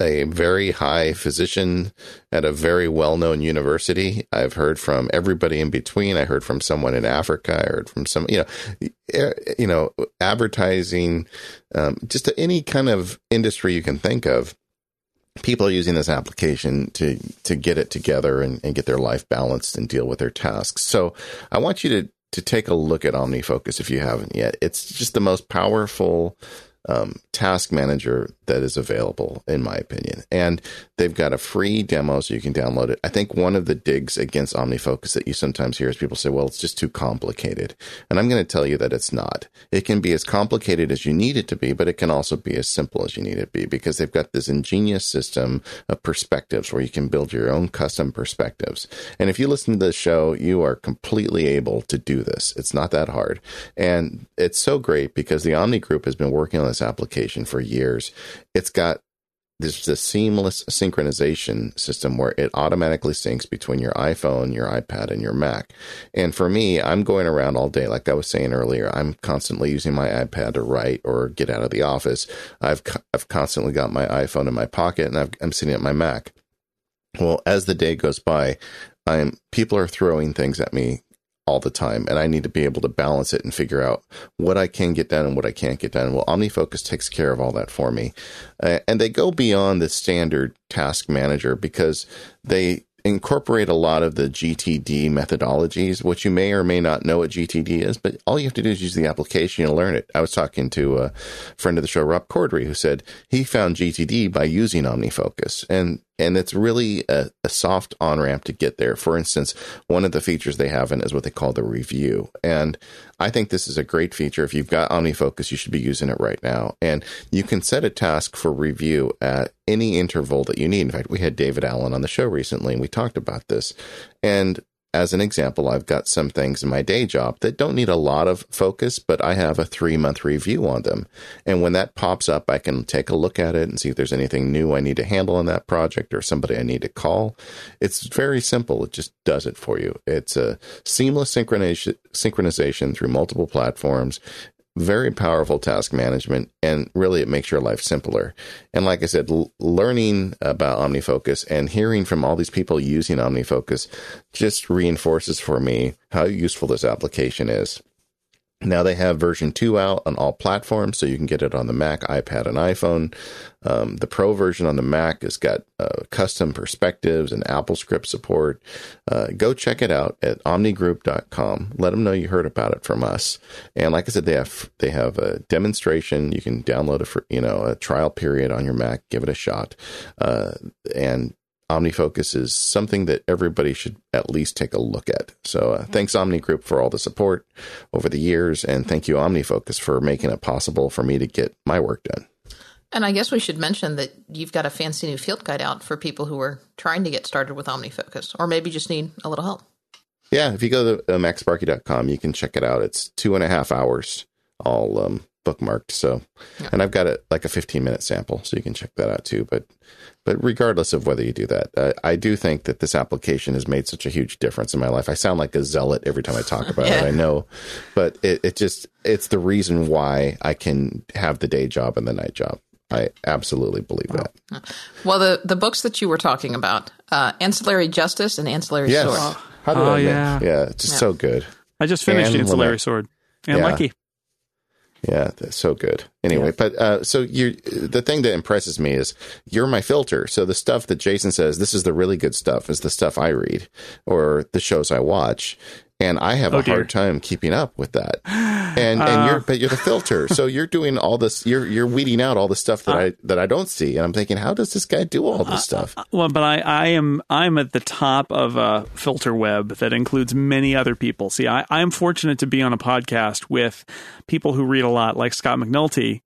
a very high physician at a very well known university. I've heard from everybody in between. I heard from someone in Africa. I heard from some, you know, you know, advertising, um, just any kind of industry you can think of people are using this application to to get it together and, and get their life balanced and deal with their tasks. So I want you to to take a look at OmniFocus if you haven't yet. It's just the most powerful um, task manager that is available, in my opinion. And they've got a free demo so you can download it. I think one of the digs against OmniFocus that you sometimes hear is people say, well, it's just too complicated. And I'm going to tell you that it's not. It can be as complicated as you need it to be, but it can also be as simple as you need it to be because they've got this ingenious system of perspectives where you can build your own custom perspectives. And if you listen to this show, you are completely able to do this. It's not that hard. And it's so great because the Omni Group has been working on this application for years. It's got this a seamless synchronization system where it automatically syncs between your iPhone, your iPad, and your Mac. And for me, I'm going around all day, like I was saying earlier. I'm constantly using my iPad to write or get out of the office. I've I've constantly got my iPhone in my pocket, and I've, I'm sitting at my Mac. Well, as the day goes by, I'm people are throwing things at me all the time and I need to be able to balance it and figure out what I can get done and what I can't get done. Well, OmniFocus takes care of all that for me. Uh, and they go beyond the standard task manager because they incorporate a lot of the GTD methodologies, which you may or may not know what GTD is, but all you have to do is use the application and learn it. I was talking to a friend of the show, Rob Corddry, who said he found GTD by using OmniFocus. And and it's really a, a soft on ramp to get there. For instance, one of the features they have in is what they call the review. And I think this is a great feature. If you've got OmniFocus, you should be using it right now. And you can set a task for review at any interval that you need. In fact, we had David Allen on the show recently and we talked about this. And as an example, I've got some things in my day job that don't need a lot of focus, but I have a three month review on them. And when that pops up, I can take a look at it and see if there's anything new I need to handle in that project or somebody I need to call. It's very simple. It just does it for you. It's a seamless synchronization, synchronization through multiple platforms very powerful task management and really it makes your life simpler. And like i said l- learning about omnifocus and hearing from all these people using omnifocus just reinforces for me how useful this application is now they have version 2 out on all platforms, so you can get it on the Mac, iPad, and iPhone. Um, the Pro version on the Mac has got uh, custom perspectives and AppleScript support. Uh, go check it out at omnigroup.com. Let them know you heard about it from us. And like I said, they have they have a demonstration. You can download a you know a trial period on your Mac, give it a shot, uh, and OmniFocus is something that everybody should at least take a look at. So uh, thanks Omni Group for all the support over the years, and thank you OmniFocus for making it possible for me to get my work done. And I guess we should mention that you've got a fancy new field guide out for people who are trying to get started with OmniFocus, or maybe just need a little help. Yeah, if you go to uh, macsparky.com, you can check it out. It's two and a half hours, all um, bookmarked. So, yeah. and I've got it like a 15 minute sample, so you can check that out too. But but regardless of whether you do that, uh, I do think that this application has made such a huge difference in my life. I sound like a zealot every time I talk about yeah. it. I know, but it, it just, it's the reason why I can have the day job and the night job. I absolutely believe that. Well, the, the books that you were talking about, uh, Ancillary Justice and Ancillary yes. Sword. How did oh, I yeah. Yeah, it's just yeah. so good. I just finished and Ancillary Lynette. Sword. And yeah. Lucky. Yeah, that's so good. Anyway, yeah. but uh, so you the thing that impresses me is you're my filter. So the stuff that Jason says, this is the really good stuff, is the stuff I read or the shows I watch and I have oh, a dear. hard time keeping up with that. And and uh, you're but you're the filter, so you're doing all this. You're you're weeding out all the stuff that uh, I that I don't see, and I'm thinking, how does this guy do all this uh, stuff? Uh, well, but I I am I'm at the top of a filter web that includes many other people. See, I I'm fortunate to be on a podcast with people who read a lot, like Scott McNulty,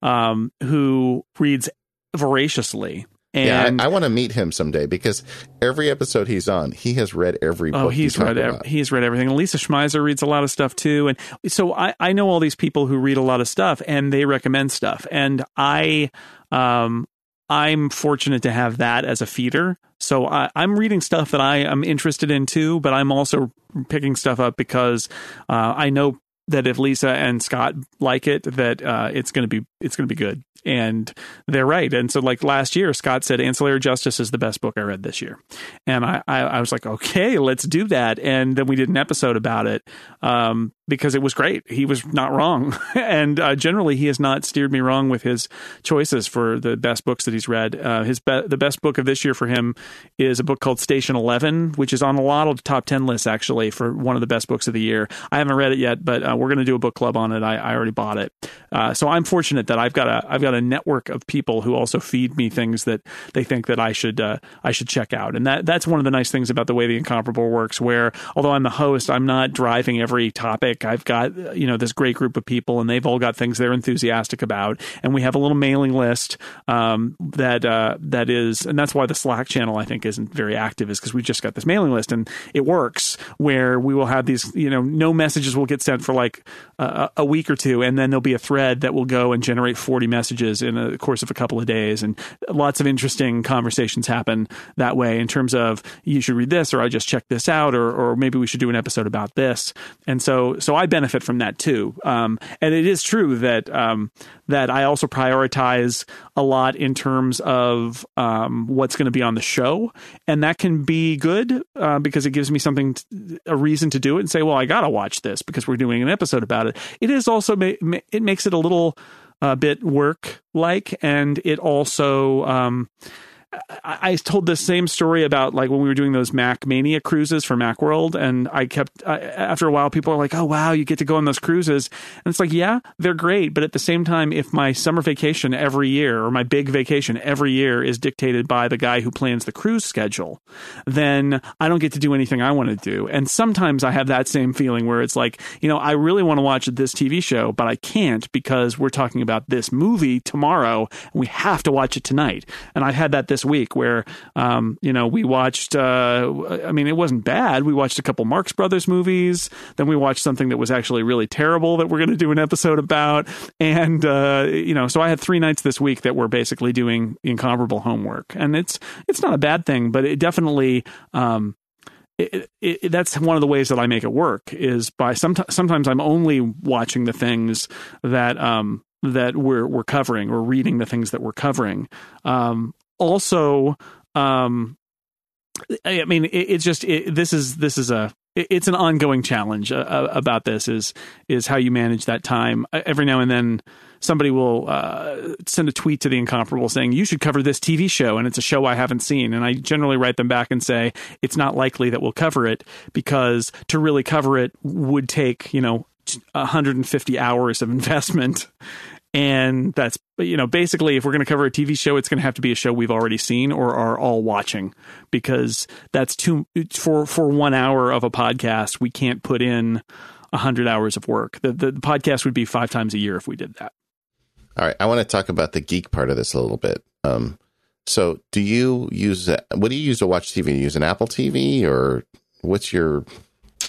um, who reads voraciously and yeah, I, I want to meet him someday because every episode he's on, he has read every oh, book. he's read ev- he's read everything. Lisa Schmeiser reads a lot of stuff too, and so I I know all these people who read a lot of stuff and they recommend stuff, and I um I'm fortunate to have that as a feeder. So I, am reading stuff that I am interested in too, but I'm also picking stuff up because uh, I know that if Lisa and Scott like it, that uh, it's going to be it's going to be good and they're right. And so, like last year, Scott said Ancillary Justice is the best book I read this year, and I, I, I was like, okay, let's do that. And then we did an episode about it um, because it was great. He was not wrong, and uh, generally, he has not steered me wrong with his choices for the best books that he's read. Uh, his be- the best book of this year for him is a book called Station Eleven, which is on a lot of top ten lists actually for one of the best books of the year. I haven't read it yet, but uh, we're going to do a book club on it. I, I already bought it, uh, so I'm fortunate that I've got a I've got a network of people who also feed me things that they think that I should uh, I should check out, and that that's one of the nice things about the way the incomparable works. Where although I'm the host, I'm not driving every topic. I've got you know this great group of people, and they've all got things they're enthusiastic about, and we have a little mailing list um, that uh, that is, and that's why the Slack channel I think isn't very active, is because we've just got this mailing list, and it works where we will have these you know no messages will get sent for like uh, a week or two, and then there'll be a thread that will go and generate 40 messages in the course of a couple of days. And lots of interesting conversations happen that way in terms of you should read this, or I just checked this out, or, or maybe we should do an episode about this. And so, so I benefit from that too. Um, and it is true that, um, that I also prioritize a lot in terms of um, what's going to be on the show, and that can be good uh, because it gives me something, to, a reason to do it, and say, well, I got to watch this because we're doing an episode about it. It is also it makes it a little uh, bit work like, and it also um, I, told the same story about like when we were doing those Mac Mania cruises for Macworld, and I kept after a while people are like, "Oh wow, you get to go on those cruises," and it's like, yeah, they're great, but at the same time, if my summer vacation every year or my big vacation every year is dictated by the guy who plans the cruise schedule, then I don't get to do anything I want to do. And sometimes I have that same feeling where it's like, you know, I really want to watch this TV show, but I can't because we're talking about this movie tomorrow, and we have to watch it tonight. And I've had that this this week where, um, you know, we watched, uh, I mean, it wasn't bad. We watched a couple Marx Brothers movies. Then we watched something that was actually really terrible that we're going to do an episode about. And, uh, you know, so I had three nights this week that were basically doing incomparable homework. And it's, it's not a bad thing, but it definitely, um, it, it, that's one of the ways that I make it work is by sometimes sometimes I'm only watching the things that um, that we're we're covering or reading the things that we're covering. Um, also, um, I mean, it, it's just it, this is this is a it's an ongoing challenge uh, about this is is how you manage that time. Every now and then, somebody will uh, send a tweet to the incomparable saying you should cover this TV show, and it's a show I haven't seen. And I generally write them back and say it's not likely that we'll cover it because to really cover it would take you know 150 hours of investment and that's you know basically if we're going to cover a TV show it's going to have to be a show we've already seen or are all watching. Because that's too for for 1 hour of a podcast we can't put in 100 hours of work. The, the, podcast would be 5 times a year if we did that. All right i want to talk about the geek part of this a little bit. Um so do you use what do you use to watch TV? You use an Apple TV or what's your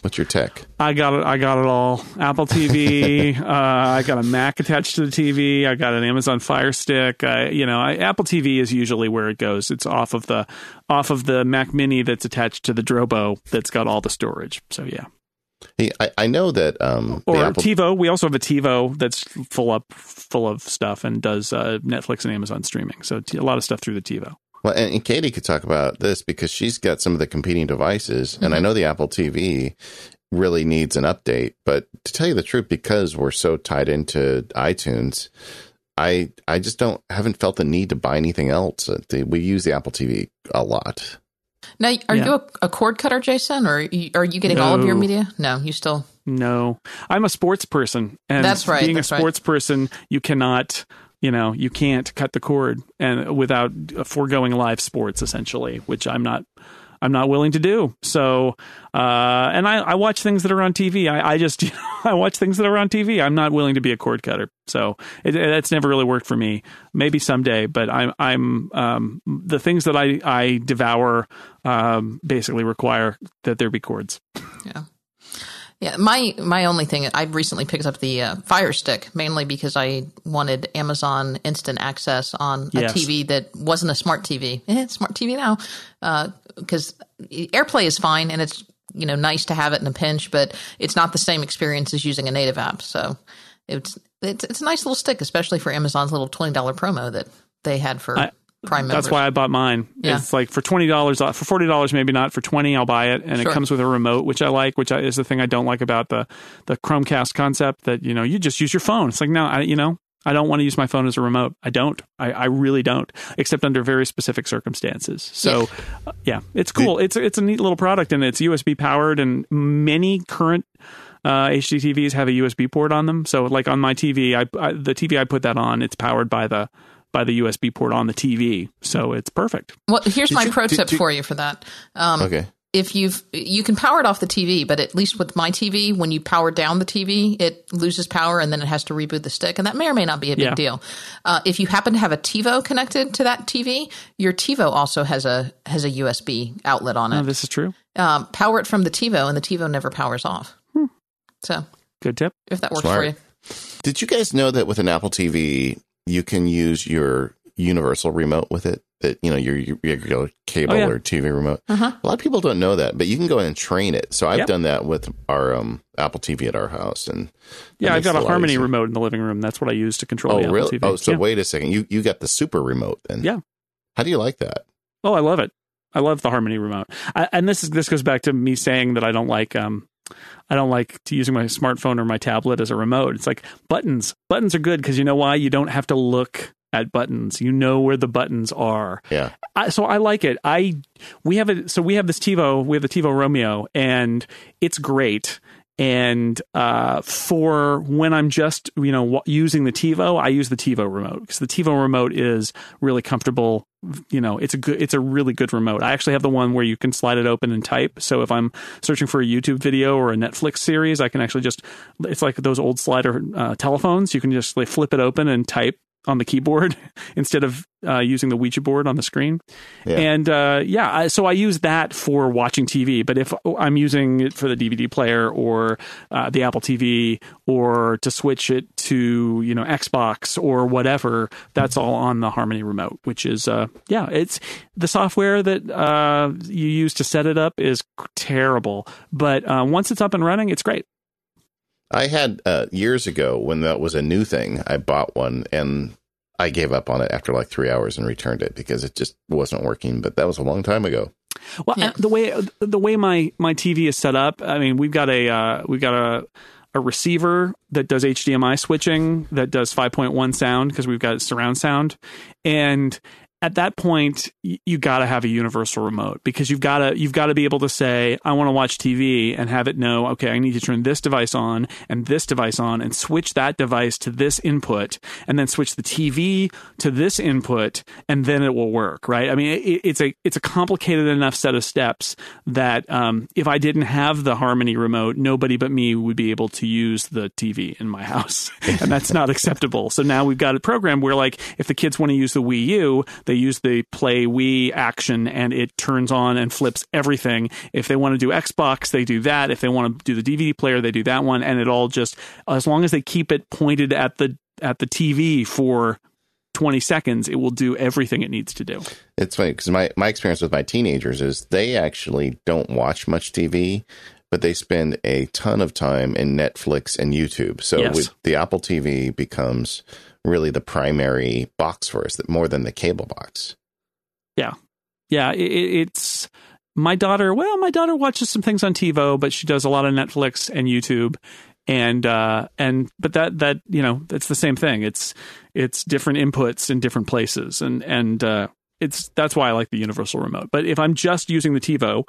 What's your tech? I got it. I got it all. Apple TV. uh, I got a Mac attached to the TV. I got an Amazon Fire Stick. I, you know, I, Apple TV is usually where it goes. It's off of the off of the Mac Mini that's attached to the Drobo that's got all the storage. So yeah. Hey, I, I know that um, or Apple... TiVo. We also have a TiVo that's full up full of stuff and does uh, Netflix and Amazon streaming. So a lot of stuff through the TiVo. Well, and, and, Katie could talk about this because she's got some of the competing devices, mm-hmm. and I mm-hmm. know the Apple TV really needs an update. But to tell you the truth, because we're so tied into iTunes, I I just don't haven't felt the need to buy anything else. Uh, we use the Apple TV a lot. Now, are yeah. you a, a, cord cutter, Jason, or are you getting no. all of your media? No, you still. No, I'm a sports person, and that's right. Being that's a sports right. person, you cannot you know you can't cut the cord and without foregoing live sports essentially which i'm not i'm not willing to do. So uh, and I, I watch things that are on tv i, I just you know, i watch things that are on tv i'm not willing to be a cord cutter. So it, that's never really worked for me. Maybe someday but i'm i'm um, the things that i i devour um, basically require that there be cords. Yeah yeah, my my only thing I recently picked up the uh, Fire Stick mainly because I wanted Amazon Instant Access on a yes. TV that wasn't a smart TV. Eh, smart TV now, because uh, AirPlay is fine and it's you know nice to have it in a pinch, but it's not the same experience as using a native app. So it's it's it's a nice little stick, especially for Amazon's little twenty dollar promo that they had for I, Prime members. That's why I bought mine. Yeah. It's like for twenty dollars, uh, for forty dollars, maybe not. For twenty, I'll buy it, and sure. it comes with a remote, which I like. Which is the thing I don't like about the the Chromecast concept. That you know, you just use your phone. It's like no, I, you know, I don't want to use my phone as a remote. I don't. I, I really don't, except under very specific circumstances. So, yeah, uh, yeah it's cool. The, it's it's a neat little product, and it's USB powered, and many current uh, HD TVs have a USB port on them. So, like on my TV, I, I, the TV I put that on, it's powered by the by the USB port on the TV. So it's perfect. Well, here's did my you, pro tip for you for that. Um, okay. If you've, you can power it off the TV, but at least with my TV, when you power down the TV, it loses power and then it has to reboot the stick. And that may or may not be a big yeah. deal. Uh, if you happen to have a TiVo connected to that TV, your TiVo also has a, has a USB outlet on it. Oh, this is true. Um, power it from the TiVo and the TiVo never powers off. Hmm. So Good tip. If that works Smart. for you. Did you guys know that with an Apple TV, you can use your universal remote with it? That you know your, your regular cable Oh, yeah. or TV remote. Uh-huh. A lot of people don't know that, but you can go in and train it. So I've Yep. done that with our um, Apple TV at our house, and Yeah, I've got a Harmony remote in the living room. That's what I use to control Oh, the Apple really? TV. Oh, so Yeah. wait a second. You you got the super remote then? Yeah. How do you like that? Oh, I love it. I love the Harmony remote. I, and this is this goes back to me saying that I don't like um I don't like to using my smartphone or my tablet as a remote. It's like buttons. Buttons are good because you know why? You don't have to look at buttons. You know where the buttons are. Yeah. I, so I like it. I we have it. So we have this TiVo. We have the TiVo Roamio, and it's great. And uh, for when I'm just you know using the TiVo, I use the TiVo remote because the TiVo remote is really comfortable. You know, it's a good, it's a really good remote. I actually have the one where you can slide it open and type. So if I'm searching for a YouTube video or a Netflix series, I can actually just it's like those old slider uh, telephones. You can just like flip it open and type on the keyboard instead of uh, using the Ouija board on the screen. Yeah. And uh, yeah, I, so I use that for watching TV. But if I'm using it for the DVD player or uh, the Apple TV or to switch it to you know Xbox or whatever, that's all on the Harmony remote. Which is uh, yeah, it's the software that uh, you use to set it up is terrible, but uh, once it's up and running, it's great. I had uh, years ago when that was a new thing. I bought one and I gave up on it after like three hours and returned it because it just wasn't working. But that was a long time ago. Well, Yeah. the way the way my my TV is set up, I mean, we've got a uh, we've got a a receiver that does HDMI switching that does 5.1 sound because we've got surround sound, and at that point you got to have a universal remote because you've got to you've got to be able to say I want to watch TV and have it know okay I need to turn this device on and this device on and switch that device to this input and then switch the TV to this input and then it will work right? I mean it, it's a it's a complicated enough set of steps that um, if I didn't have the Harmony remote nobody but me would be able to use the TV in my house and that's not acceptable. So now we've got a program where like if the kids want to use the Wii U they use the play Wii action and it turns on and flips everything. If they want to do Xbox, they do that. If they want to do the DVD player, they do that one. And it all just as long as they keep it pointed at the at the TV for 20 seconds, it will do everything it needs to do. It's funny because my, my experience with my teenagers is they actually don't watch much TV, but they spend a ton of time in Netflix and YouTube. So Yes. with the Apple TV becomes really the primary box for us, that more than the cable box. Yeah, yeah, it- it's my daughter. Well, my daughter watches some things on TiVo, but she does a lot of Netflix and YouTube, and uh, and but that that you know it's the same thing. It's it's different inputs in different places, and and uh, it's that's why I like the universal remote. But if I'm just using the TiVo,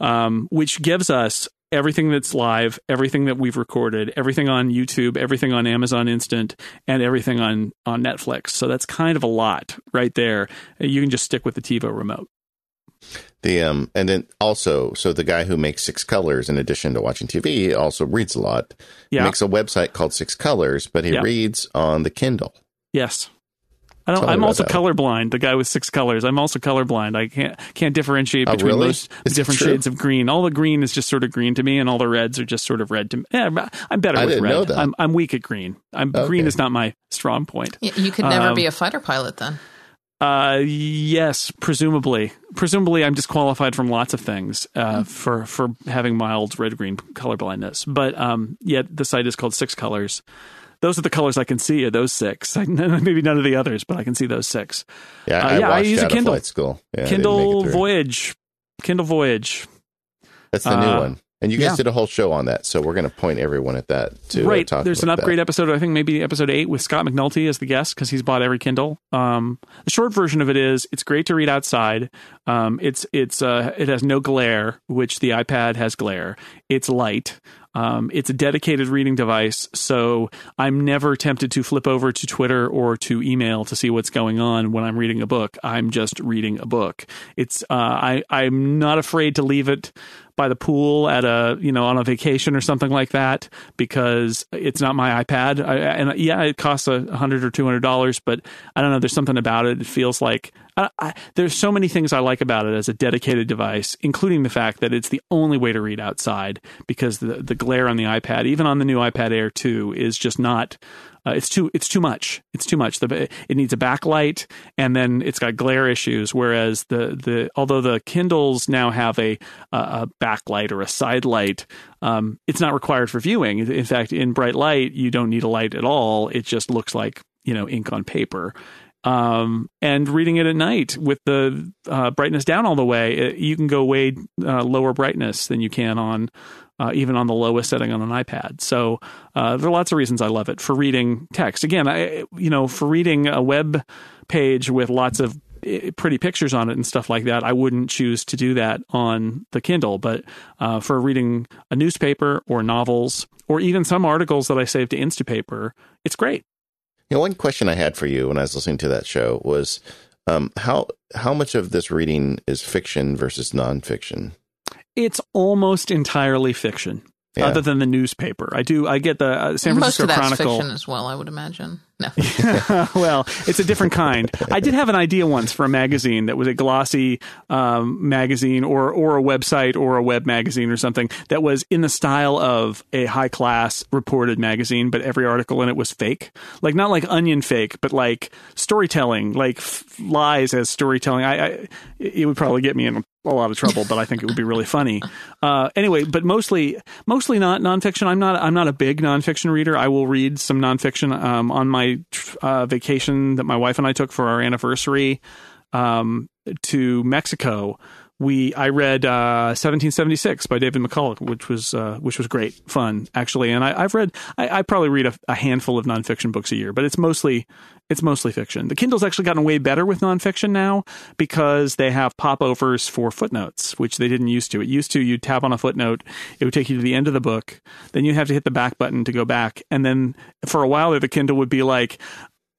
um, which gives us everything that's live, everything that we've recorded, everything on YouTube, everything on Amazon Instant, and everything on on Netflix. So that's kind of a lot right there. You can just stick with the TiVo remote. The um and then also so the guy who makes Six Colors in addition to watching TV also reads a lot. He Yeah. makes a website called Six Colors, but he Yeah. reads on the Kindle. Yes. I don't, Tell me I'm also that colorblind. The guy with six colors. I'm also colorblind. I can't can't differentiate Oh, between really? most Is different shades of green. All the green is just sort of green to me, and all the reds are just sort of red to me. Yeah, I'm better I with didn't red. know that. I'm I'm weak at green. I'm green is not my strong point. You could never Um, be a fighter pilot then. Uh, yes, presumably. Presumably, I'm disqualified from lots of things uh, for for having mild red green colorblindness. But um, yet the site is called Six Colors. Those are the colors I can see. Are those six? Maybe none of the others, but I can see those six. Yeah, Uh, I yeah, I use a Kindle. flight school. Yeah, I Kindle. Voyage. Kindle Voyage. That's the new uh, one. And you guys yeah. did a whole show on that, so we're going to point everyone at that too. right. There's an upgrade that. episode, I think maybe episode eight with Scott McNulty as the guest because he's bought every Kindle. Um, the short version of it is it's great to read outside. Um, it's it's uh, it has no glare, which the iPad has glare. It's light. Um, it's a dedicated reading device, so I'm never tempted to flip over to Twitter or to email to see what's going on when I'm reading a book. I'm just reading a book. It's uh, I I'm not afraid to leave it by the pool at a you know on a vacation or something like that because it's not my iPad. I, and yeah, it costs a hundred or two hundred dollars, but I don't know. There's something about it. It feels like I, I, there's so many things I like about it as a dedicated device, including the fact that it's the only way to read outside because the the glare on the iPad, even on the new iPad Air 2, is just not. Uh, it's too it's too much. It's too much. The, it needs a backlight, and then it's got glare issues. Whereas the the although the Kindles now have a a backlight or a side light, um, it's not required for viewing. In fact, in bright light, you don't need a light at all. It just looks like you know ink on paper um, and reading it at night with the uh, brightness down all the way, it, you can go way uh, lower brightness than you can on uh, even on the lowest setting on an iPad. So uh, there are lots of reasons I love it for reading text. Again, I you know for reading a web page with lots of eh, pretty pictures on it and stuff like that, I wouldn't choose to do that on the Kindle. But uh, for reading a newspaper or novels or even some articles that I save to Instapaper, it's great. You know, one question I had for you when I was listening to that show was um, how how much of this reading is fiction versus nonfiction? It's almost entirely fiction, yeah. other than the newspaper. I do. I get the uh, San Francisco Most of that's Chronicle fiction as well. I would imagine. No. well, it's a different kind. I did have an idea once for a magazine that was a glossy um, magazine or or a website or a web magazine or something that was in the style of a high class reported magazine, but every article in it was fake. Like not like onion fake, but like storytelling, like f- lies as storytelling. I, I it would probably get me in a lot of trouble, but I think it would be really funny. Uh, anyway, but mostly, mostly not nonfiction. I'm not, I'm not a big nonfiction reader. I will read some nonfiction um, on my uh, vacation that my wife and I took for our anniversary um, to Mexico. We I read uh, 1776 by David McCullough, which was uh, which was great fun actually. And I, have read I, I, probably read a, a, handful of nonfiction books a year, but it's mostly it's mostly fiction. The Kindle's actually gotten way better with nonfiction now because they have popovers for footnotes, which they didn't used to. It used to you'd tap on a footnote, it would take you to the end of the book, then you have to hit the back button to go back, and then for a while there, the Kindle would be like,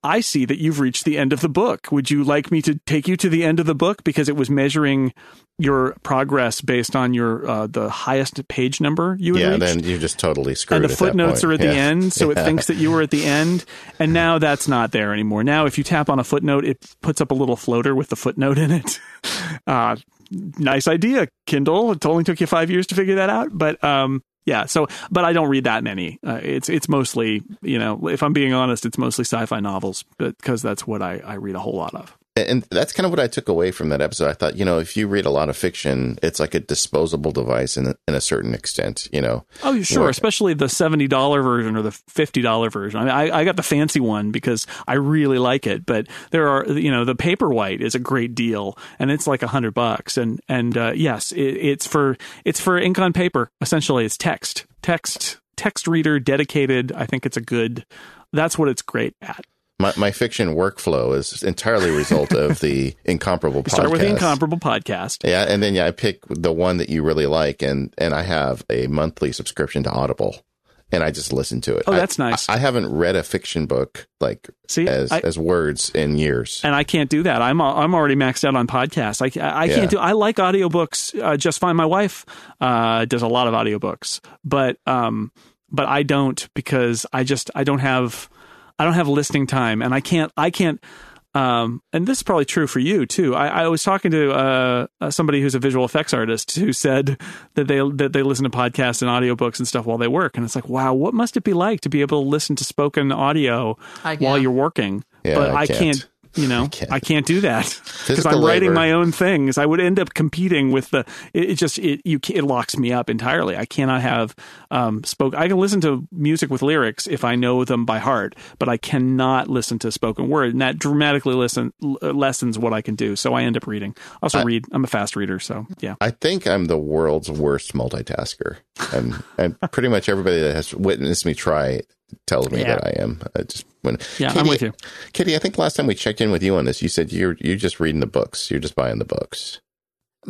I see that you've reached the end of the book. Would you like me to take you to the end of the book because it was measuring your progress based on your uh, the highest page number you yeah, reached? Yeah, then you just totally screwed. And the footnotes are at yeah. the end, so yeah. it thinks that you were at the end. And now that's not there anymore. Now, if you tap on a footnote, it puts up a little floater with the footnote in it. Uh, nice idea, Kindle. It only took you five years to figure that out, but um, yeah. So, but I don't read that many. Uh, it's it's mostly, you know, if I'm being honest, it's mostly sci-fi novels because that's what I, I read a whole lot of and that's kind of what I took away from that episode. I thought, you know, if you read a lot of fiction, it's like a disposable device in a, in a certain extent, you know. Oh, sure, Where, especially the seventy dollar version or the fifty dollar version. I mean, I, I got the fancy one because I really like it, but there are, you know, the Paperwhite is a great deal, and it's like a hundred bucks, and and uh, yes, it, it's for it's for ink on paper. Essentially, it's text, text, text reader dedicated. I think it's a good. That's what it's great at my, my fiction workflow is entirely a result of the incomparable podcast. Start with the incomparable podcast. Yeah, and then yeah, I pick the one that you really like, and and I have a monthly subscription to Audible, and I just listen to it. Oh, that's I, nice. I, I, haven't read a fiction book like See, as I, as words in years, and I can't do that. I'm I'm already maxed out on podcasts. I I can't do. I like audiobooks uh, just fine. My wife uh, does a lot of audiobooks, but um, but I don't because I just I don't have I don't have listing time, and I can't. I can't. Um, and this is probably true for you too. I, I was talking to uh, uh, somebody who's a visual effects artist who said that they that they listen to podcasts and audiobooks and stuff while they work, and it's like, wow, what must it be like to be able to listen to spoken audio while you're working? Yeah, but I, I can't. You know, I can't, I can't do that because I'm writing labor. my own things. I would end up competing with the. It, it just it you it locks me up entirely. I cannot have um spoke. I can listen to music with lyrics if I know them by heart, but I cannot listen to spoken word, and that dramatically listen lessens what I can do. So I end up reading. Also I, read. I'm a fast reader, so yeah. I think I'm the world's worst multitasker, and and pretty much everybody that has witnessed me try tells me yeah. that I am. I just when yeah, Katie, I'm with you, Kitty. I think last time we checked in with you on this, you said you're you're just reading the books. You're just buying the books.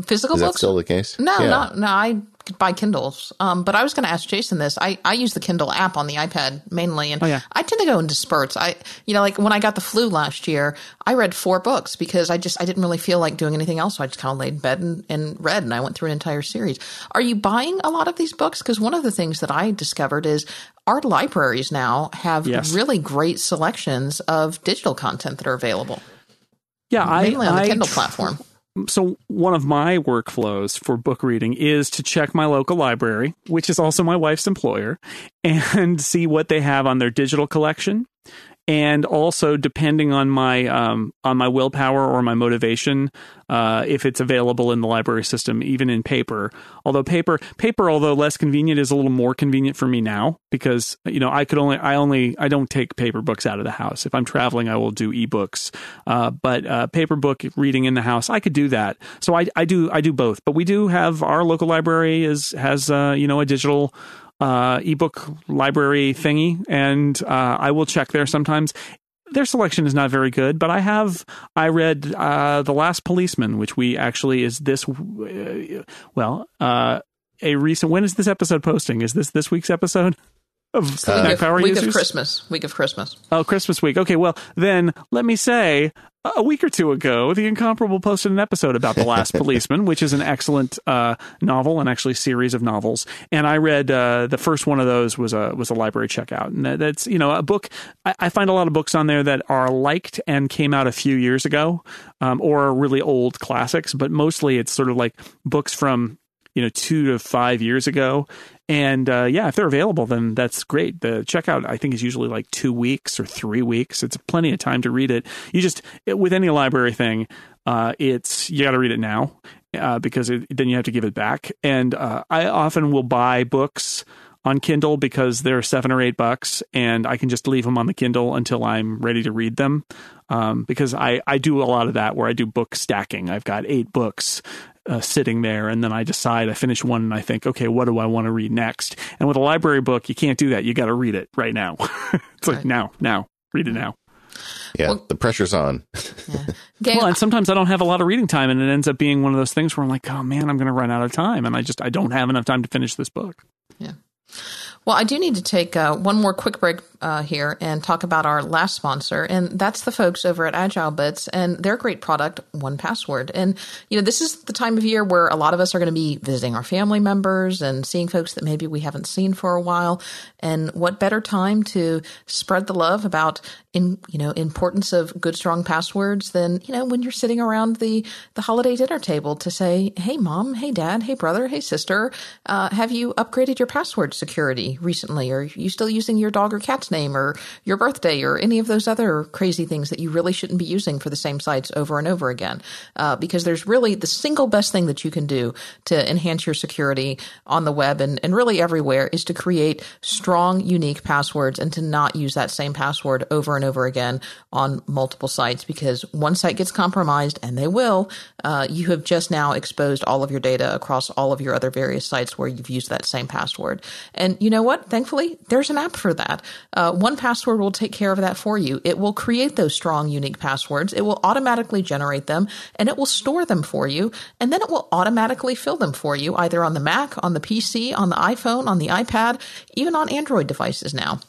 Physical Is books? that still the case? No, yeah. no, no. I buy Kindles. Um, but I was going to ask Jason this. I, I use the Kindle app on the iPad mainly, and oh, yeah. I tend to go into spurts. I, you know, like when I got the flu last year, I read four books because I just I didn't really feel like doing anything else. So I just kind of laid in bed and, and read, and I went through an entire series. Are you buying a lot of these books? Because one of the things that I discovered is our libraries now have yes. really great selections of digital content that are available. Yeah, mainly I, on the I Kindle tr- platform. So one of my workflows for book reading is to check my local library, which is also my wife's employer, and see what they have on their digital collection. And also, depending on my um, on my willpower or my motivation, uh, if it's available in the library system, even in paper. Although paper paper, although less convenient, is a little more convenient for me now because you know I could only I only I don't take paper books out of the house. If I'm traveling, I will do ebooks. Uh, but uh, paper book reading in the house, I could do that. So I, I do I do both. But we do have our local library is has uh, you know a digital uh, ebook library thingy, and uh, I will check there sometimes. Their selection is not very good, but I have I read uh, the Last Policeman, which we actually is this uh, well uh, a recent. When is this episode posting? Is this this week's episode? Of Week, Mac of, Power week users? of Christmas. Week of Christmas. Oh, Christmas week. Okay, well, then let me say a week or two ago, The Incomparable posted an episode about The Last Policeman, which is an excellent uh, novel and actually series of novels. And I read uh, the first one of those was a was a library checkout, and that, that's you know a book. I, I find a lot of books on there that are liked and came out a few years ago, um, or really old classics. But mostly, it's sort of like books from you know two to five years ago and uh, yeah if they're available then that's great the checkout i think is usually like two weeks or three weeks it's plenty of time to read it you just with any library thing uh, it's you got to read it now uh, because it, then you have to give it back and uh, i often will buy books on Kindle because they're seven or eight bucks, and I can just leave them on the Kindle until I'm ready to read them. Um, because I, I do a lot of that where I do book stacking. I've got eight books uh, sitting there, and then I decide I finish one and I think, okay, what do I want to read next? And with a library book, you can't do that. You got to read it right now. it's like Right. now, now, read it now. Yeah, Well- the pressure's on. Gang, Well, and sometimes I don't have a lot of reading time, and it ends up being one of those things where I'm like, oh man, I'm going to run out of time, and I just I don't have enough time to finish this book. Well, I do need to take uh, one more quick break uh, here and talk about our last sponsor, and that's the folks over at AgileBits and their great product, 1Password. And you know, this is the time of year where a lot of us are going to be visiting our family members and seeing folks that maybe we haven't seen for a while. And what better time to spread the love about in you know importance of good strong passwords than you know when you're sitting around the the holiday dinner table to say, hey mom, hey dad, hey brother, hey sister, uh, have you upgraded your password security recently? Are you still using your dog or cat's name or your birthday or any of those other crazy things that you really shouldn't be using for the same sites over and over again? Uh, because there's really the single best thing that you can do to enhance your security on the web and, and really everywhere is to create strong, unique passwords and to not use that same password over and over again on multiple sites because one site gets compromised and they will, uh, you have just now exposed all of your data across all of your other various sites where you've used that same password. And you know what? Thankfully, there's an app for that. Uh, 1Password will take care of that for you. It will create those strong, unique passwords. It will automatically generate them and it will store them for you. And then it will automatically fill them for you either on the Mac, on the PC, on the iPhone, on the iPad, even on Android devices now.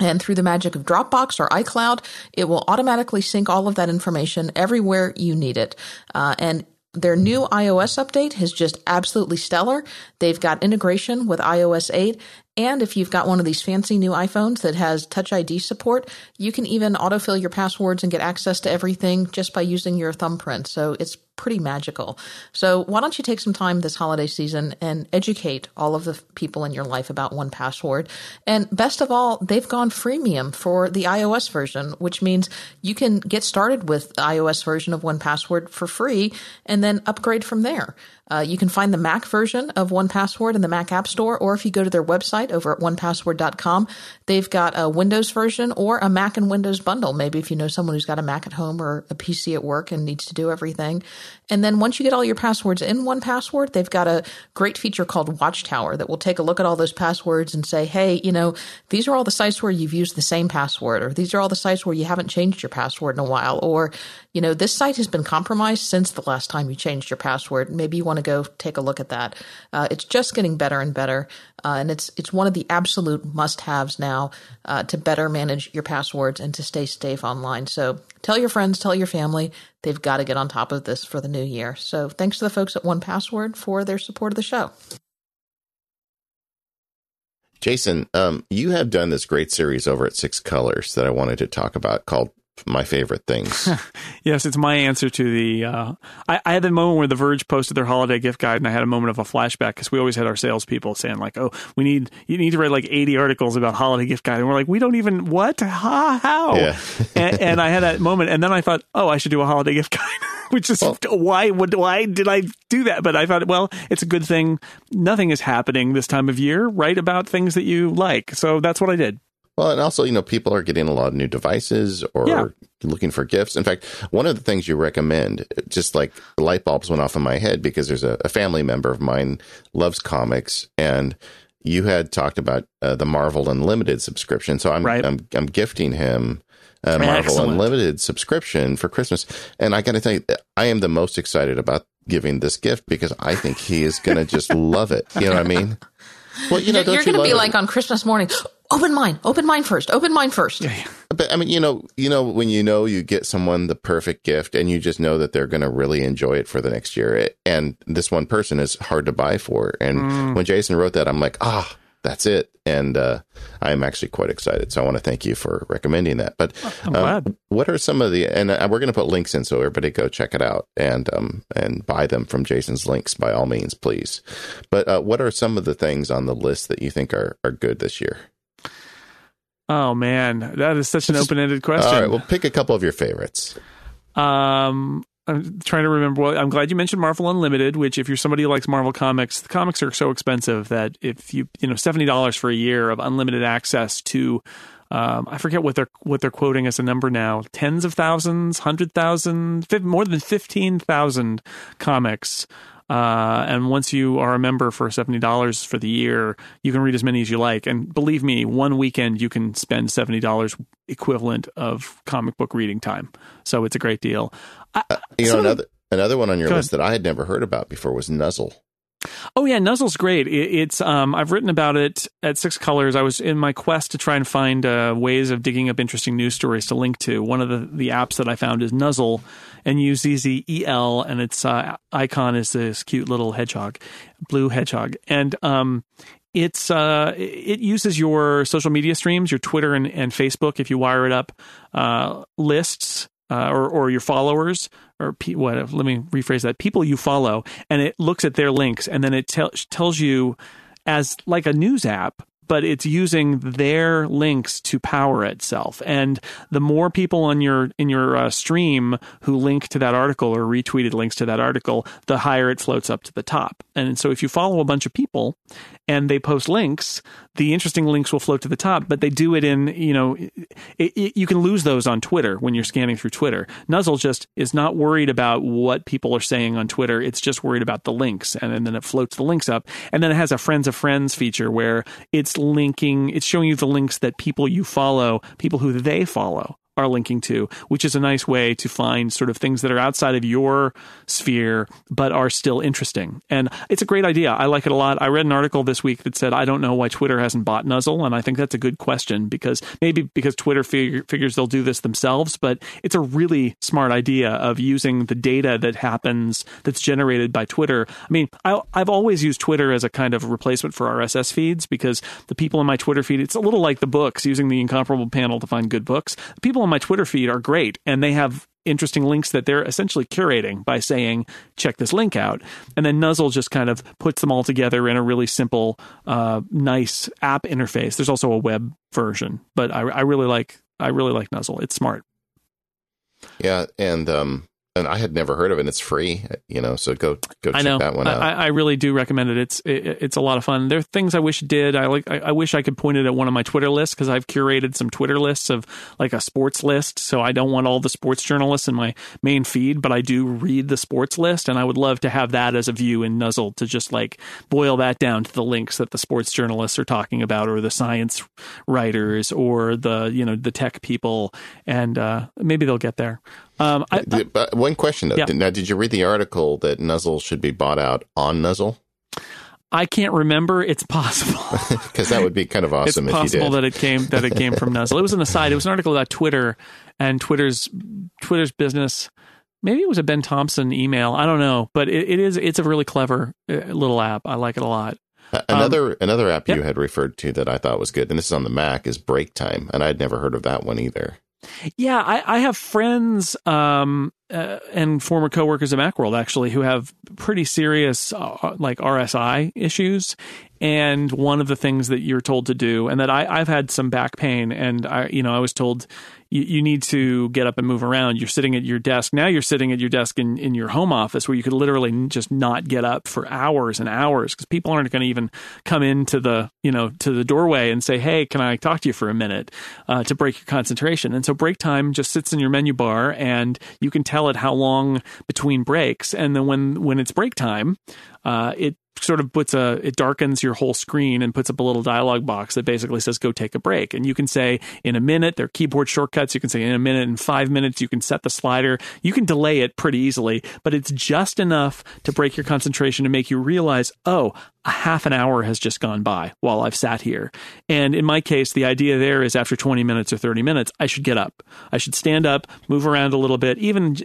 And through the magic of Dropbox or iCloud, it will automatically sync all of that information everywhere you need it. Uh, and their new iOS update is just absolutely stellar. They've got integration with iOS 8. And if you've got one of these fancy new iPhones that has Touch ID support, you can even autofill your passwords and get access to everything just by using your thumbprint. So it's pretty magical. So why don't you take some time this holiday season and educate all of the people in your life about 1Password? And best of all, they've gone freemium for the iOS version, which means you can get started with the iOS version of 1Password for free and then upgrade from there. Uh, you can find the Mac version of 1Password in the Mac App Store, or if you go to their website over at 1password.com, they've got a Windows version or a Mac and Windows bundle. Maybe if you know someone who's got a Mac at home or a PC at work and needs to do everything. And then once you get all your passwords in 1Password, they've got a great feature called Watchtower that will take a look at all those passwords and say, hey, you know, these are all the sites where you've used the same password, or these are all the sites where you haven't changed your password in a while, or, you know, this site has been compromised since the last time you changed your password. Maybe you want to go take a look at that. Uh, it's just getting better and better. Uh, and it's it's one of the absolute must-haves now uh, to better manage your passwords and to stay safe online. So tell your friends, tell your family, they've got to get on top of this for the new year. So thanks to the folks at 1Password for their support of the show. Jason, um, you have done this great series over at Six Colors that I wanted to talk about called my favorite things. yes, it's my answer to the. Uh, I, I, had the moment where The Verge posted their holiday gift guide, and I had a moment of a flashback because we always had our salespeople saying like, "Oh, we need you need to write like eighty articles about holiday gift guide," and we're like, "We don't even what how how?" Yeah. and, and, I had that moment, and then I thought, "Oh, I should do a holiday gift guide." Which is well, why would why did I do that? But I thought, well, it's a good thing. Nothing is happening this time of year. Write about things that you like. So that's what I did. Well, and also, you know, people are getting a lot of new devices or yeah. looking for gifts. In fact, one of the things you recommend, just like the light bulbs went off in my head because there's a, a family member of mine loves comics, and you had talked about uh, the Marvel Unlimited subscription. So I'm right. I'm, I'm gifting him a Marvel Excellent. Unlimited subscription for Christmas, and I got to tell you, I am the most excited about giving this gift because I think he is going to just love it. You know what I mean? Well, you know, you're, you're going to be it? like on Christmas morning. Open mine. Open mine first. Open mine first. Yeah, yeah. But I mean, you know, you know when you know you get someone the perfect gift, and you just know that they're going to really enjoy it for the next year. It, and this one person is hard to buy for. And mm. when Jason wrote that, I'm like, ah, that's it. And uh, I'm actually quite excited. So I want to thank you for recommending that. But uh, what are some of the and uh, we're going to put links in so everybody go check it out and um and buy them from Jason's links by all means, please. But uh, what are some of the things on the list that you think are are good this year? Oh man, that is such an open ended question. All right, well, pick a couple of your favorites. Um, I'm trying to remember. Well, I'm glad you mentioned Marvel Unlimited, which if you're somebody who likes Marvel comics, the comics are so expensive that if you you know seventy dollars for a year of unlimited access to, um, I forget what they're what they're quoting as a number now, tens of thousands, hundred thousand, more than fifteen thousand comics. Uh, and once you are a member for $70 for the year, you can read as many as you like. And believe me, one weekend you can spend $70 equivalent of comic book reading time. So it's a great deal. Uh, you know, another another one on your list that I had never heard about before was Nuzzel. Oh yeah, Nuzzel's great. It, it's um, I've written about it at Six Colors. I was in my quest to try and find uh, ways of digging up interesting news stories to link to. One of the, the apps that I found is Nuzzel, N U Z Z E L, and its uh, icon is this cute little hedgehog, blue hedgehog, and um, it's uh, it uses your social media streams, your Twitter and, and Facebook, if you wire it up, uh, lists uh, or or your followers or pe- what? Let me rephrase that. People you follow, and it looks at their links, and then it te- tells you as like a news app but it's using their links to power itself. And the more people on your in your uh, stream who link to that article or retweeted links to that article, the higher it floats up to the top. And so if you follow a bunch of people and they post links, the interesting links will float to the top, but they do it in, you know, it, it, you can lose those on Twitter when you're scanning through Twitter. Nuzzel just is not worried about what people are saying on Twitter. It's just worried about the links. And, and then it floats the links up. And then it has a friends of friends feature where it's linking, it's showing you the links that people you follow, people who they follow are linking to, which is a nice way to find sort of things that are outside of your sphere but are still interesting. And it's a great idea. I like it a lot. I read an article this week that said, I don't know why Twitter hasn't bought Nuzzel. And I think that's a good question because maybe because Twitter fig- figures they'll do this themselves, but it's a really smart idea of using the data that happens that's generated by Twitter. I mean, I, I've always used Twitter as a kind of replacement for RSS feeds because the people in my Twitter feed, it's a little like the books using the incomparable panel to find good books. People on my Twitter feed are great and they have interesting links that they're essentially curating by saying, check this link out. And then Nuzzel just kind of puts them all together in a really simple, uh, nice app interface. There's also a web version, but I, I really like, I really like Nuzzel. It's smart. Yeah. And, um, and I had never heard of it. and It's free, you know, so go go check that one out. I, I, really do recommend it. It's it, it's a lot of fun. There are things I wish did. I like. I, I wish I could point it at one of my Twitter lists because I've curated some Twitter lists of like a sports list. So I don't want all the sports journalists in my main feed, but I do read the sports list, and I would love to have that as a view in Nuzzel to just like boil that down to the links that the sports journalists are talking about, or the science writers, or the you know the tech people, and uh, maybe they'll get there. Um, I, I, one question though. Yeah. Now, did you read the article that Nuzzel should be bought out on Nuzzel? I can't remember. It's possible because that would be kind of awesome. It's possible that it came that it came from Nuzzel. It was an aside. It was an article about Twitter and Twitter's Twitter's business. Maybe it was a Ben Thompson email. I don't know, but it, it is. It's a really clever uh, little app. I like it a lot. Another um, another app you had referred to that I thought was good, and this is on the Mac, is Break Time, and I'd never heard of that one either. Yeah, I, I have friends um, uh, and former coworkers at Macworld actually who have pretty serious uh, like RSI issues. And one of the things that you're told to do, and that I, I've had some back pain, and I, you know, I was told you, you need to get up and move around. You're sitting at your desk. Now you're sitting at your desk in, in your home office where you could literally just not get up for hours and hours because people aren't going to even come into the, you know, to the doorway and say, Hey, can I talk to you for a minute uh, to break your concentration? And so break time just sits in your menu bar and you can tell it how long between breaks. And then when, when it's break time, uh, it sort of puts a it darkens your whole screen and puts up a little dialog box that basically says go take a break and you can say in a minute there are keyboard shortcuts you can say in a minute and 5 minutes you can set the slider you can delay it pretty easily but it's just enough to break your concentration to make you realize oh a half an hour has just gone by while I've sat here. And in my case, the idea there is after 20 minutes or 30 minutes, I should get up. I should stand up, move around a little bit, even,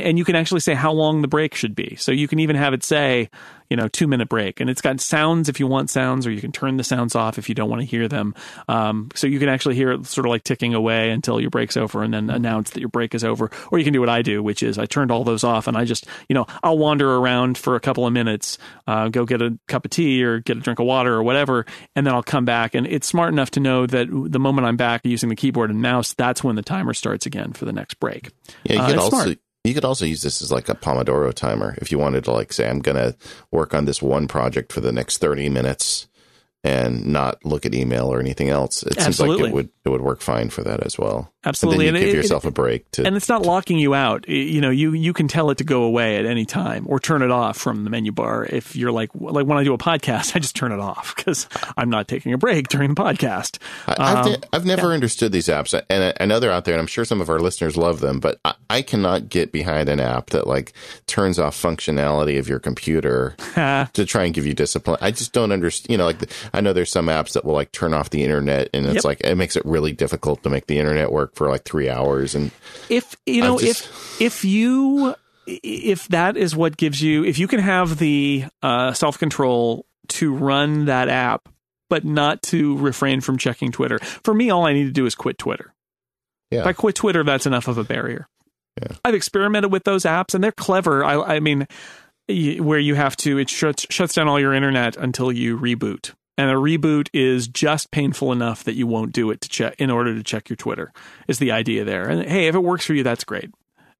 and you can actually say how long the break should be. So you can even have it say, you know, two minute break. And it's got sounds if you want sounds, or you can turn the sounds off if you don't want to hear them. Um, so you can actually hear it sort of like ticking away until your break's over and then announce that your break is over. Or you can do what I do, which is I turned all those off and I just, you know, I'll wander around for a couple of minutes, uh, go get a cup of tea or get a drink of water or whatever, and then I'll come back. And it's smart enough to know that the moment I'm back using the keyboard and mouse, that's when the timer starts again for the next break. Yeah, you uh, can also smart. You could also use this as like a Pomodoro timer if you wanted to like say I'm going to work on this one project for the next 30 minutes and not look at email or anything else. It Absolutely. seems like it would it would work fine for that as well. Absolutely, and, and give it, yourself a break to, and it's not locking you out. You know, you you can tell it to go away at any time or turn it off from the menu bar. If you're like like when I do a podcast, I just turn it off because I'm not taking a break during the podcast. Um, I've never yeah. understood these apps, and I, know they're out there, and I'm sure some of our listeners love them, but I, I cannot get behind an app that like turns off functionality of your computer to try and give you discipline. I just don't understand. You know, like I know there's some apps that will like turn off the internet, and it's yep. like it makes it really difficult to make the internet work for like three hours. And if you know, just... if if you if that is what gives you, if you can have the uh, self control to run that app, but not to refrain from checking Twitter. For me, all I need to do is quit Twitter. Yeah. If I quit Twitter, that's enough of a barrier. Yeah. I've experimented with those apps, and they're clever. I, I mean, where you have to it shuts shuts down all your internet until you reboot and a reboot is just painful enough that you won't do it to check in order to check your Twitter. Is the idea there? And hey, if it works for you, that's great.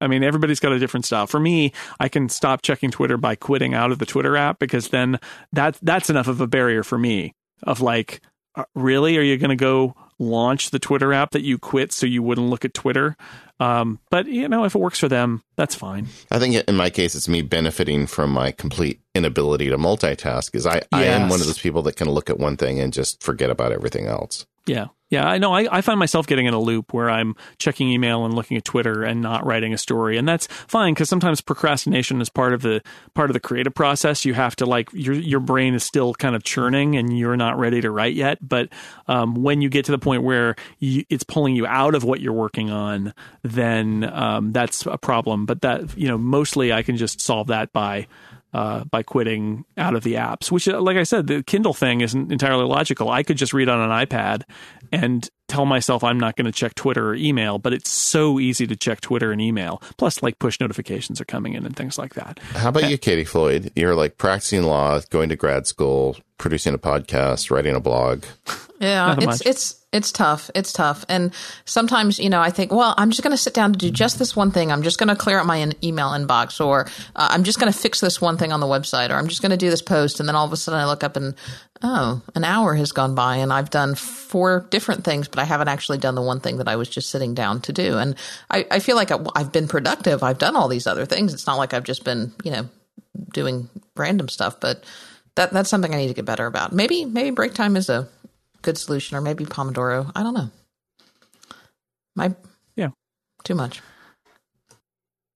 I mean, everybody's got a different style. For me, I can stop checking Twitter by quitting out of the Twitter app because then that that's enough of a barrier for me. Of like, uh, really, are you going to go launch the Twitter app that you quit so you wouldn't look at Twitter? Um, but you know, if it works for them, that's fine. I think in my case, it's me benefiting from my complete inability to multitask. Is I, yes. I am one of those people that can look at one thing and just forget about everything else. Yeah. Yeah, I know. I, I find myself getting in a loop where I'm checking email and looking at Twitter and not writing a story, and that's fine because sometimes procrastination is part of the part of the creative process. You have to like your your brain is still kind of churning and you're not ready to write yet. But um, when you get to the point where you, it's pulling you out of what you're working on, then um, that's a problem. But that you know, mostly I can just solve that by uh, by quitting out of the apps, which, uh, like I said, the Kindle thing isn't entirely logical. I could just read on an iPad and tell myself I'm not going to check Twitter or email, but it's so easy to check Twitter and email. Plus, like push notifications are coming in and things like that. How about you, Katie Floyd? You're like practicing law, going to grad school, producing a podcast, writing a blog. Yeah, it's much. it's it's tough. It's tough. And sometimes, you know, I think, well, I'm just going to sit down to do just this one thing. I'm just going to clear out my in- email inbox, or uh, I'm just going to fix this one thing on the website, or I'm just going to do this post. And then all of a sudden I look up and, oh, an hour has gone by and I've done four different things, but I haven't actually done the one thing that I was just sitting down to do. And I, I feel like I've been productive. I've done all these other things. It's not like I've just been, you know, doing random stuff, but that that's something I need to get better about. Maybe maybe break time is a good solution, or maybe Pomodoro. I don't know. My yeah, too much.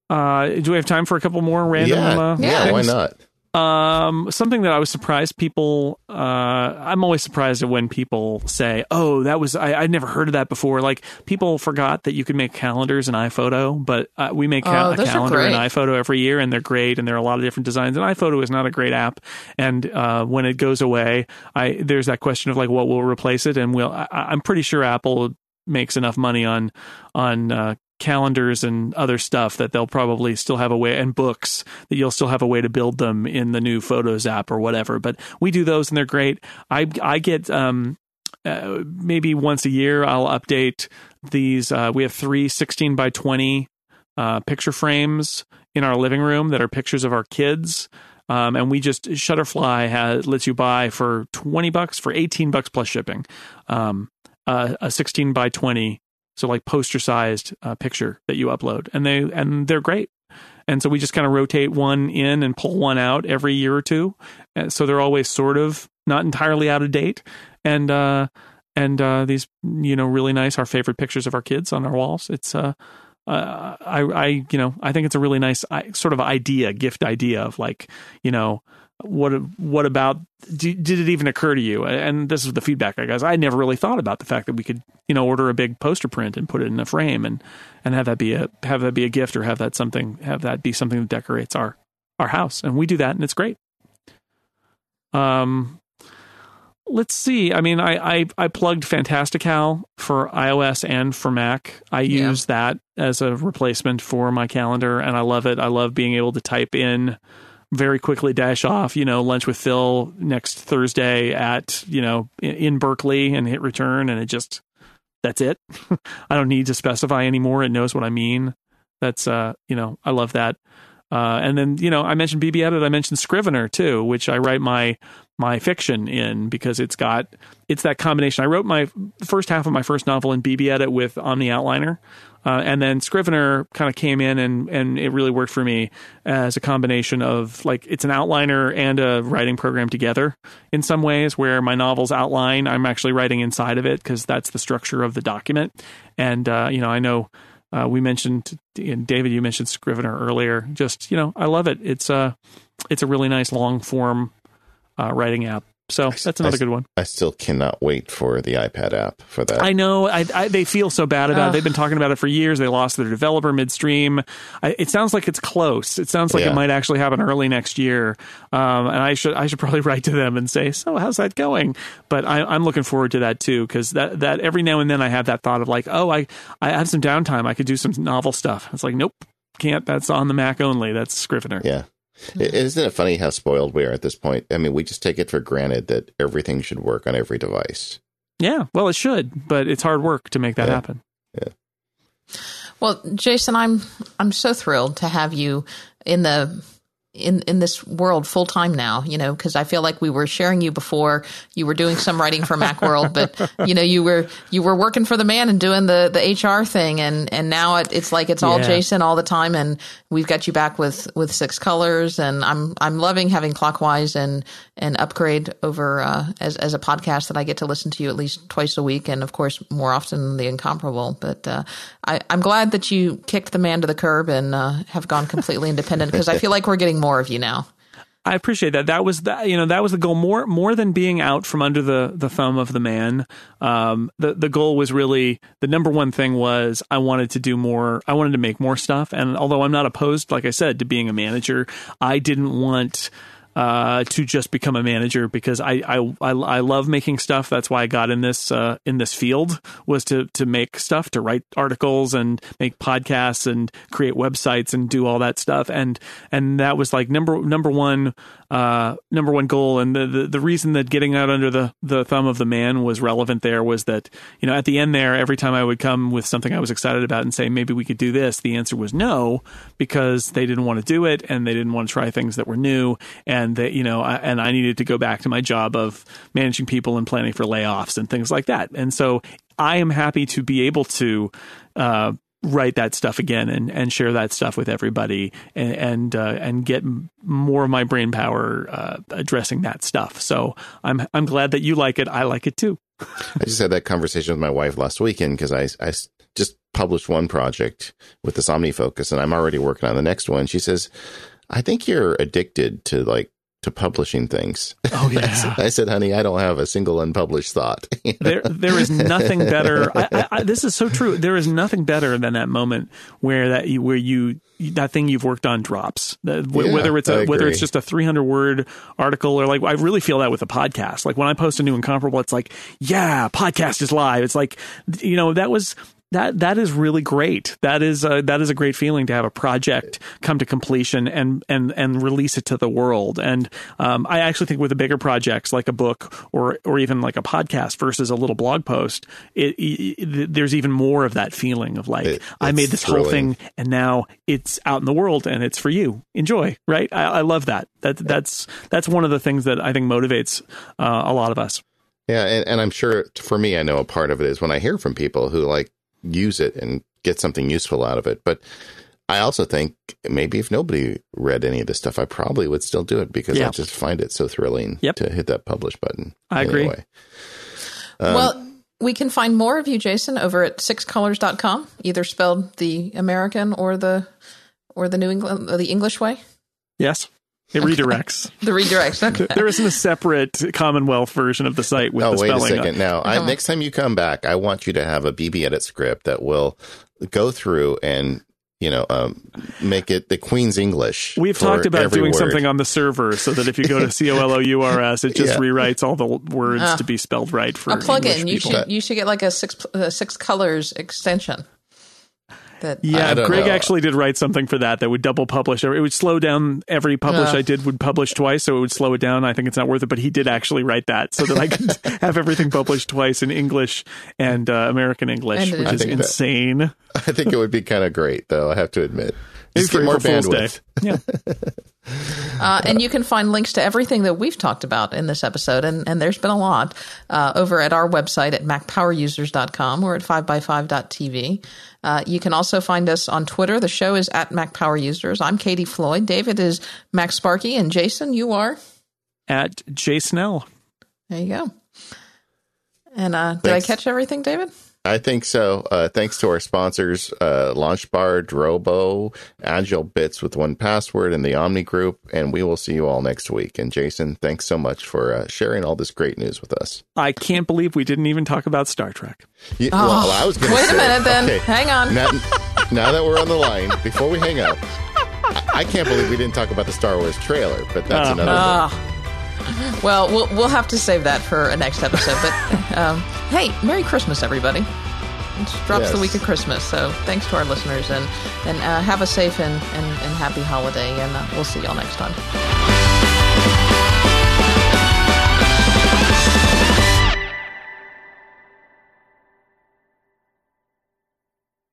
Uh, do we have time for a couple more random? Yeah, uh, yeah why not? Um, something that I was surprised people. Uh, I'm always surprised at when people say, "Oh, that was I, would never heard of that before." Like people forgot that you could make calendars in iPhoto, but uh, we make oh, a calendar in iPhoto every year, and they're great, and there are a lot of different designs. And iPhoto is not a great app, and uh, when it goes away, I there's that question of like, what will replace it? And we'll. I, I'm pretty sure Apple makes enough money on on uh, calendars and other stuff that they'll probably still have a way and books that you'll still have a way to build them in the new photos app or whatever. But we do those and they're great. I i get um uh, maybe once a year i'll update these uh, we have three 16 by 20 uh, picture frames in our living room that are pictures of our kids. Um, and we just Shutterfly has lets you buy for twenty bucks for eighteen bucks plus shipping, um, uh, a sixteen by twenty so like poster sized uh, picture that you upload and they and they're great. And so we just kind of rotate one in and pull one out every year or two. And so they're always sort of not entirely out of date. And uh and uh these you know really nice our favorite pictures of our kids on our walls. It's uh uh, I, I, you know, I think it's a really nice sort of idea, gift idea of like, you know, what what about did, did it even occur to you? And this is the feedback i guess. I never really thought about the fact that we could you know order a big poster print and put it in a frame and and have that be a have that be a gift or have that something have that be something that decorates our our house. And we do that and it's great. Um let's see. I mean i i, I plugged fantastical for ios and for mac. I yeah. use that as a replacement for my calendar and i love it. I love being able to type in very quickly dash off, you know, lunch with Phil next Thursday at, you know, in Berkeley and hit return. And it just, that's it. I don't need to specify anymore. It knows what I mean. That's, uh, you know, I love that. Uh, and then, you know, I mentioned BBEdit. I mentioned Scrivener too, which I write my my fiction in because it's got it's that combination. I wrote my first half of my first novel in BBEdit with OmniOutliner, uh, and then Scrivener kind of came in and and it really worked for me as a combination of like it's an outliner and a writing program together in some ways where my novels outline. I'm actually writing inside of it because that's the structure of the document. And uh, you know I know uh, we mentioned and David you mentioned Scrivener earlier. Just you know I love it. It's a it's a really nice long form uh, writing app so that's another I, good one. I still cannot wait for the iPad app for that. I know. I, I, they feel so bad about it. They've been talking about it for years. They lost their developer midstream. I, it sounds like it's close. It sounds like yeah. it might actually happen early next year. Um, and I should I should probably write to them and say, so how's that going? But I, am looking forward to that too because that that every now and then I have that thought of like, oh, I I have some downtime. I could do some novel stuff. It's like, nope, can't. That's on the Mac only. That's Scrivener. Yeah. Isn't it funny how spoiled we are at this point? I mean, we just take it for granted that everything should work on every device. Yeah, well, it should, but it's hard work to make that yeah. happen. Yeah. Well, Jason, I'm I'm so thrilled to have you in the in in this world full time now you know because i feel like we were sharing you before. You were doing some writing for macworld but you know you were you were working for the man and doing the the hr thing. And and now it, it's like it's all yeah. jason all the time. And we've got you back with with six colors. And i'm i'm loving having clockwise and and upgrade over uh, as as a podcast that i get to listen to you at least twice a week and of course more often than the incomparable. But uh, i i'm glad that you kicked the man to the curb and uh, have gone completely independent because i feel like we're getting more more of you now. I appreciate that. That was that. You know, that was the goal. More more than being out from under the the thumb of the man. Um, the the goal was really the number one thing was I wanted to do more. I wanted to make more stuff. And although I'm not opposed, like I said, to being a manager, I didn't want uh, to just become a manager because I, I, I I love making stuff. That's why I got in this uh, in this field was to to make stuff, to write articles and make podcasts and create websites and do all that stuff. And and that was like number number one uh, number one goal. And the, the, the reason that getting out under the, the thumb of the man was relevant there was that, you know, at the end there, every time I would come with something I was excited about and say, maybe we could do this, the answer was no, because they didn't want to do it and they didn't want to try things that were new. And that, you know, I, and I needed to go back to my job of managing people and planning for layoffs and things like that. And so I am happy to be able to, uh, write that stuff again and, and share that stuff with everybody and and, uh, and get more of my brain power uh, addressing that stuff. So I'm I'm glad that you like it. I like it too. I just had that conversation with my wife last weekend because I I just published one project with this OmniFocus and I'm already working on the next one. She says, "I think you're addicted to like to publishing things. Oh yeah. I said, honey, I don't have a single unpublished thought. there, there is nothing better. I, I, I, this is so true. There is nothing better than that moment where that you, where you that thing you've worked on drops. yeah, whether it's a whether it's just a 300 word article or like I really feel that with a podcast. Like when I post a new incomparable, it's like, yeah, podcast is live. It's like, you know, that was that that is really great. That is a, that is a great feeling to have a project come to completion and and and release it to the world. And um, I actually think with the bigger projects like a book or or even like a podcast versus a little blog post, it, it, there's even more of that feeling of like it, I made this thrilling. whole thing and now it's out in the world and it's for you. Enjoy, right? I, I love that. That that's that's one of the things that I think motivates uh, a lot of us. Yeah, and, and I'm sure for me, I know a part of it is when I hear from people who like use it and get something useful out of it. But I also think maybe if nobody read any of this stuff, I probably would still do it because I just find it so thrilling yep. to hit that publish button. I anyway. agree. Um, well, we can find more of you, Jason, over at sixcolors.com, either spelled the American or the or the New England the English way. Yes. It redirects. the redirects. Okay. There isn't a separate Commonwealth version of the site with oh, the spelling. Oh, wait a second. Now, I, next time you come back, I want you to have a BBEdit script that will go through and you know, um, make it the Queen's English. We've talked about doing word. something on the server so that if you go to C O L O U R S, it just yeah. rewrites all the words uh, to be spelled right for a plugin. You should you should get like a six uh, six colors extension. That yeah, Greg Knauss. actually did write something for that that would double publish. It would slow down every publish uh, I did would publish twice, so it would slow it down. I think it's not worth it, but he did actually write that so that I could have everything published twice in English and uh, American English, which is insane. That, I think it would be kind of great, though. I have to admit. Just get more bandwidth. Yeah. uh, and you can find links to everything that we've talked about in this episode, and, and there's been a lot, uh, over at our website at macpowerusers.com or at 5by5.tv. Uh, you can also find us on Twitter. The show is at MacPowerUsers. I'm Katie Floyd. David is MacSparky, and Jason, you are? At jsnell. There you go. And uh, did I catch everything, David? I think so. Uh, thanks to our sponsors, uh, LaunchBar, Drobo, AgileBits with 1Password, and the Omni Group. And we will see you all next week. And Jason, thanks so much for uh, sharing all this great news with us. I can't believe we didn't even talk about Star Trek. Yeah, oh, well, I was going to wait say, a minute. Then okay, hang on. Now, now, that we're on the line, before we hang up, I, I, can't believe we didn't talk about the Star Wars trailer. But that's uh, another. Well, well, we'll have to save that for a next episode. But um, hey, Merry Christmas, everybody! It drops yes. the week of Christmas, so thanks to our listeners, and and uh, have a safe and, and, and happy holiday, and uh, we'll see y'all next time.